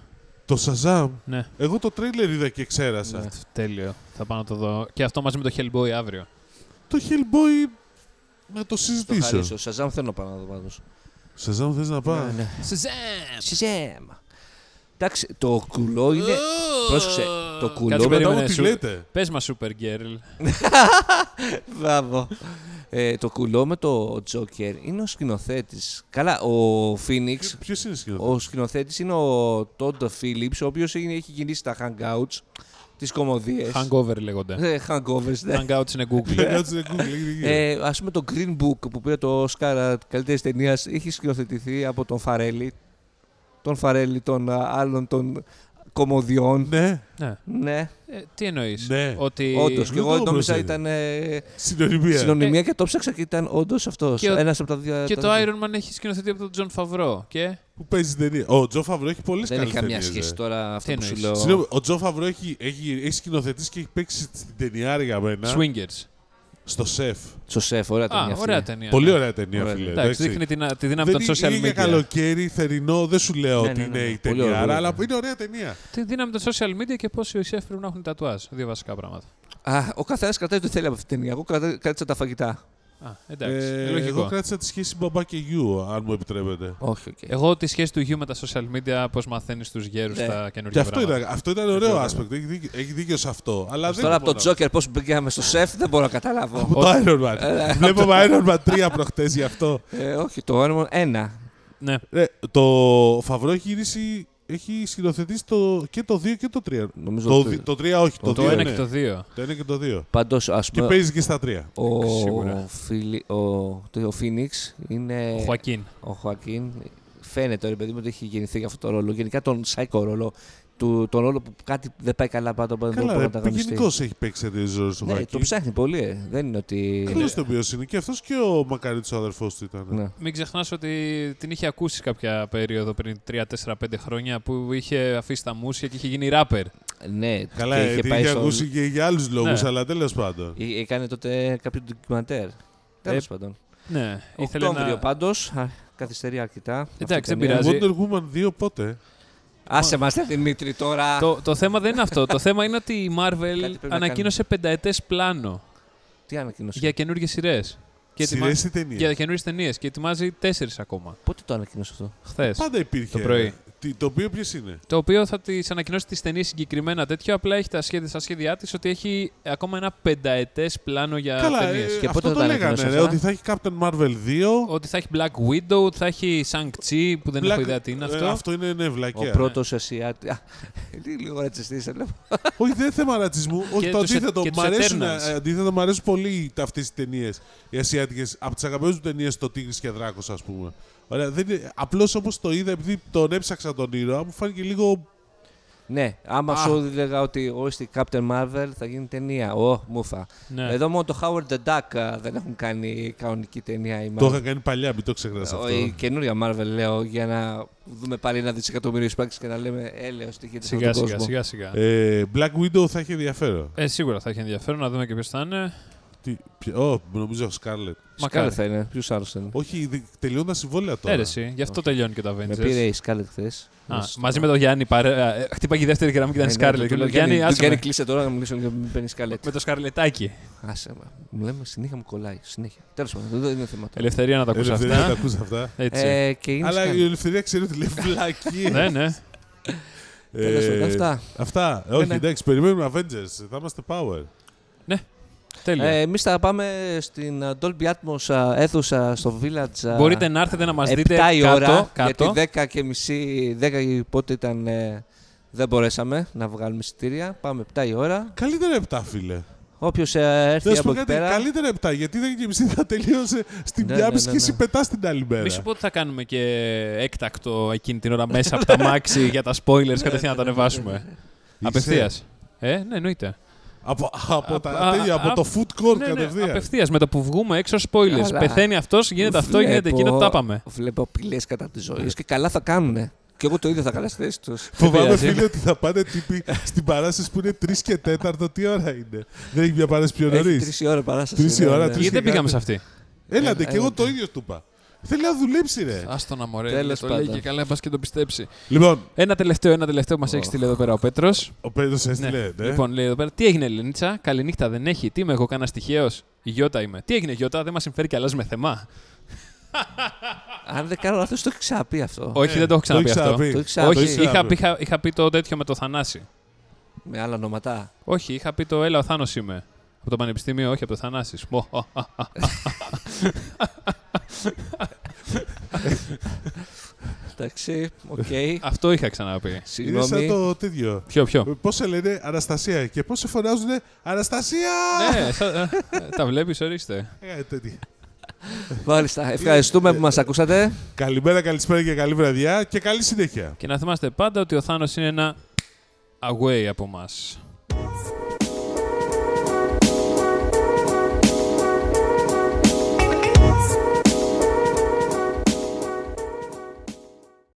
Το Shazam. Ναι, Εγώ το τρέιλερ είδα και ξέρασα. Ναι. τέλειο. Θα πάω να το δω. Και αυτό μαζί με το Hellboy αύριο. Το Hellboy να το Το συζητήσω. χαρίσω. Shazam θέλω να πάω να δω πάντως. Shazam θες να πάει. Ναι, ναι. Shazam! Shazam. Εντάξει, το κουλό είναι. πρόσεξε, το κουλό Κάτσε, μετά περίμενε, Μετά μου τι σου- λέτε. Πες μας Supergirl. Μπράβο. Ε, το κουλό με το Joker είναι ο σκηνοθέτης. Καλά, ο Phoenix. Ποιο είναι σκηνοθέτης; Ο σκηνοθέτης είναι ο Todd Phillips, ο οποίος έχει κινήσει τα hangouts, τις κωμωδίες. Hangover λέγονται. Ε, hangovers, ναι. Hangouts είναι Google. Κάτσε να Google, λέγε, λέγε. Ε, ας πούμε το Green Book που πήρε το Oscar καλύτερης ταινίας έχει σκηνοθετηθεί από τον Φαρέλη. Τον Φαρέλη των α, άλλων των κωμωδιών. Ναι, ναι. Ναι, Ε, τι εννοείς; Ναι. Ότι... όντως. Και δεν εγώ το νόμιζα πρόσεχε. ήταν ε, συνωνυμία. συνωνυμία και το ψάξα και ήταν όντως αυτός. Και ο- Ένας από τα δύο. Και τα το δύο. Iron Man έχει σκηνοθετεί από τον Τζον Φαβρό. Και; Που παίζει την ταινία. Ο Τζο Φαβρό έχει πολλές Δεν καλές έχει καμία ταινίες, σχέση ε. τώρα αυτό Τι που σου εννοείς; λέω. Συγγνώμη, ο Τζο Φαβρό έχει, έχει, έχει σκηνοθετήσει και έχει παίξει στην ταινία για μένα. Swingers. Στο σεφ. Στο σεφ, ωραία ταινία. Α, αυτή. ωραία ταινία. Πολύ ναι. ωραία ταινία, Ωραία. φίλε. Εντάξει, δείχνει την, τη δύναμη Δεν των είναι- social είναι για media. καλοκαίρι, θερινό, δεν σου λέω Ναι, ότι ναι, ναι, είναι ναι. η Πολύ ταινία, ωραία. αλλά είναι ωραία ταινία. Τη δύναμη των social media και πόσοι σεφ πρέπει να έχουν τατουάζ. Δύο βασικά πράγματα. Α, ο καθένας κρατάει ό,τι θέλει από αυτή την ταινία. Εγώ κρατά- κράτησα τα φαγητά. Α, εντάξει. Ε, είναι λογικό. εγώ κράτησα τη σχέση μπαμπά και γιου, αν μου επιτρέπετε. Όχι, οκ. Εγώ τη σχέση του γιου με τα social media, πώς μαθαίνεις τους γέρους Ναι. τα Και καινούργια αυτό πράγματα. ήταν, αυτό ήταν ωραίο ήταν. aspect το. Έχει δίκιο, έχει δίκιο σε αυτό. Αλλά δεν Τώρα από μπορώ το Joker πώς πήγαμε στο σεφ δεν μπορώ να καταλάβω. Από το Iron Man. Ε, Βλέπουμε Iron Man 3 προχτές γι' αυτό. ε, όχι, το όνομα ένα. Ναι. Ε, το Φαβρό έχει γυρίσει, έχει σκηνοθετήσει το, και το 2 και το 3. Νομίζω Το, το- δι- το 3 όχι, το, Το 2 ένα ναι. και το δύο. Το 1 και το 2. Πάντως, ας Και πούμε, παίζει και στα 3. ο, Σίγουρα. Φίλι, ο, το, ο Phoenix είναι. Ο Χουακίν. ο Χωακίν. Φαίνεται ρε παιδί μου ότι έχει γεννηθεί για αυτό το ρόλο. Γενικά τον psycho ρόλο. Του, τον ρόλο που κάτι δεν πάει καλά πάντα όταν Καλά, μπορεί ρε, να ανταγωνιστεί. γενικώς έχει παίξει τέτοιε ρόλε ο Ναι, το Χακίν. ψάχνει πολύ. Ε. Δεν είναι ότι. Καλό το οποίο είναι. Και αυτός και ο Μακαρίτης ο αδερφός του ήταν. Ναι. Μην ξεχνάς ότι την είχε ακούσει κάποια περίοδο πριν 3-4-5 χρόνια που είχε αφήσει τα μουσια και είχε γίνει ράπερ. Ναι, Καλά, και ε, είχε την πάει είχε στον- ακούσει και για άλλους λόγους, Ναι. αλλά τέλος πάντων. Ε, Έκανε τότε κάποιο ντοκιμαντέρ. Τέλος πάντων. Ναι, ήθελε Οκτώβριο να. πάντως. Καθυστερεί αρκετά. Εντάξει, αυτή η δεν ταινία. πειράζει. Wonder Woman 2 πότε; Άσε μας, Δημήτρη, τώρα. Το, το θέμα δεν είναι αυτό. το θέμα είναι ότι η Κάτι Marvel πρέπει να ανακοίνωσε πενταετές πλάνο Τι ανακοίνωσε; για καινούργιες σειρές. Και Σειρές ετοιμα- ή ταινίες; Για καινούριε ταινίες και ετοιμάζει τέσσερις ακόμα. Πότε το ανακοίνωσε αυτό; Χθες. Πάντα υπήρχε. Το πρωί. Ρε. Τι- Το οποίο ποιος είναι; Το οποίο θα τις ανακοινώσει τις ταινίες συγκεκριμένα τέτοιο. Απλά έχει τα σχέδια, στα σχέδιά της ότι έχει ακόμα ένα πενταετές πλάνο για Καλά, ταινίες. ε, Και αυτό πότε το θα τα λέγανε, ανακοινώσει ρε, αυτά; ότι θα έχει Captain Marvel 2. Ότι θα έχει Black Widow, ότι θα έχει Shang-Chi που δεν έχω Black- ιδέα τι είναι ε, αυτό. αυτό είναι ναι, Ο βλακία. πρώτος Ασιάτη. Α, Τι λίγο ρατσιστής, σε βλέπω. Όχι, δεν είναι θέμα ρατσισμού. Όχι, το τους- αντίθετο. και Μ' τους αρέσουν, Eternals. ε, αντίθετα, μ' αρέσουν πολύ αυτές τι ταινίες. Οι ασιάτικες. Από τις αγαπημένες μου ταινίες, το Τίγρης και Δράκο, ας πούμε. Ωραία, δεν είναι... Απλώς όπως το είδα, επειδή τον έψαξα τον ήρωα, μου φάνηκε λίγο. Ναι, άμα Α. σου έλεγα ότι ορίστε Captain Marvel θα γίνει ταινία. Ω, μούφα. Ναι. Εδώ μόνο το Howard the Duck α, δεν έχουν κάνει κανονική ταινία. Η Το Marvel. είχα κάνει παλιά, μην το ξεχνάς Ο- αυτό. Η καινούρια Marvel λέω για να δούμε πάλι ένα δισεκατομμύριο εισπράξεις και να λέμε έλεος τι γίνεται σε Σιγά αυτόν τον σιγά, κόσμο. σιγά σιγά. Ε, Black Widow θα έχει ενδιαφέρον. Ε, σίγουρα θα έχει ενδιαφέρον να δούμε και ποιος θα είναι. Τι, ποιο- Ω, νομίζω Scarlett. Μακάρι. Scarlett θα είναι. Ποιος άλλος θα είναι; Όχι, δι- τελειώνουν τα συμβόλαια τώρα. Έρεση, γι' αυτό τελειώνει και το Με Avengers. πήρε η Scarlett χθες. Α, μαζί με τον Γιάννη παρέα. ε, Χτύπαγε η δεύτερη γραμμή και ήταν η Scarlett. Και λέω, Γιάννη, άσε Γιάννη, με. κλείσε τώρα να μιλήσω και μην παίρνεις Scarlett. Με το σκαρλετάκι. Άσε με. Μου λέμε συνέχεια μου κολλάει. Συνέχεια. Τέλος πάντων, δεν είναι θέμα. τώρα. Ελευθερία να τα ακούσει Ελευθερία να τα αυτά. ακούς αυτά. Έτσι. Ε, και είναι Αλλά Scarlett. η ελευθερία ξέρει ότι λέει βλακίες. Ναι, ναι. Τέλος πάντων, Ε, Αυτά. Αυτά. Όχι, ναι. εντάξει, περιμένουμε Avengers. Θα είμαστε power. Τέλεια. Ε, Εμείς θα πάμε στην α, Dolby Atmos α, αίθουσα στο Village. α, Μπορείτε να έρθετε να μας 7 δείτε η κάτω. ώρα, κάτω. γιατί 10 και μισή, 10 η πότε ήταν, ε, δεν μπορέσαμε να βγάλουμε εισιτήρια. Πάμε 7 η ώρα. Καλύτερα 7, φίλε. Όποιος έρθει Να σου από πω εκεί κάτι, πέρα. καλύτερα 7, γιατί δεν και μισή θα τελείωσε στην Ναι, μια ναι, μισή ναι, και εσύ ναι. πετάς την άλλη μέρα. Μη σου πω ότι θα κάνουμε και έκτακτο εκείνη την ώρα μέσα από τα μάξι για τα spoilers κατευθείαν να τα ανεβάσουμε. Απευθείας. Ε, ναι, εννοείται. Από, από, τα, Α, τέτοια, α, από α, το food court Ναι, ναι, κατευθείαν. απευθείας. Με το που βγούμε έξω spoilers. Καλά. Πεθαίνει αυτός, γίνεται αυτό, γίνεται εκείνο, το τα πάμε. Βλέπω απειλές κατά της ζωής και καλά θα κάνουνε. Και εγώ το ίδιο θα καλά στη θέση τους. Φοβάμαι, πειράζει. φίλε, ότι θα πάνε τύποι στην παράσταση που είναι 3 και 4. Τι ώρα είναι; Δεν έχει μια παράσταση πιο νωρίς; Έχει τρει ώρα παράσταση. Τρεις η ναι, ώρα, ναι. τρεις Γιατί δεν και πήγαμε κάτι. σε αυτή; Έλατε, Έλα, και εγώ έλα. το ίδιο του είπα. Θέλει να δουλέψει, ρε. Άστο να μωρέ. Τέλος το λέει πάντων. και καλά, πας και το πιστέψει. Λοιπόν, Ένα τελευταίο, ένα τελευταίο μας έχει στείλει εδώ πέρα ο Πέτρος. ο Πέτρος έστειλε. Ναι. Λοιπόν, λέει εδώ πέρα, τι έγινε, Ελενίτσα, καληνύχτα δεν έχει. Τι είμαι εγώ, κάνα τυχαίο. Η Γιώτα είμαι. Τι έγινε, Γιώτα, δεν μας συμφέρει και αλλάζει με θεμά. Αν δεν κάνω λάθος, το έχει ξαναπεί αυτό. Όχι, δεν το έχω ξαναπεί έχεις αυτό. ξαναπεί. Το έχεις ξαναπεί. Όχι, Το έχεις είχα πει, ξαναπεί. είχα, είχα πει το τέτοιο με το Θανάση. Με άλλα ονόματα. Όχι, είχα πει το Έλα, ο Θάνος είμαι. Από το Πανεπιστήμιο, όχι από το Θανάσης. Μω, χα, χα, χα. Εντάξει, οκ. Αυτό είχα ξαναπεί. Είναι σαν Συγγνώμη. το τέτοιο. Ποιο, ποιο; Πώς σε λένε Αναστασία και πώς σε φωνάζουν Αναστασία! ναι, σα- ε, τα βλέπεις, ορίστε. Ε, τέτοια. Μάλιστα. Ευχαριστούμε που μας ακούσατε. Καλημέρα, καλησπέρα και καλή βραδιά και καλή συνέχεια. Και να θυμάστε πάντα ότι ο Θάνος είναι ένα away από μας.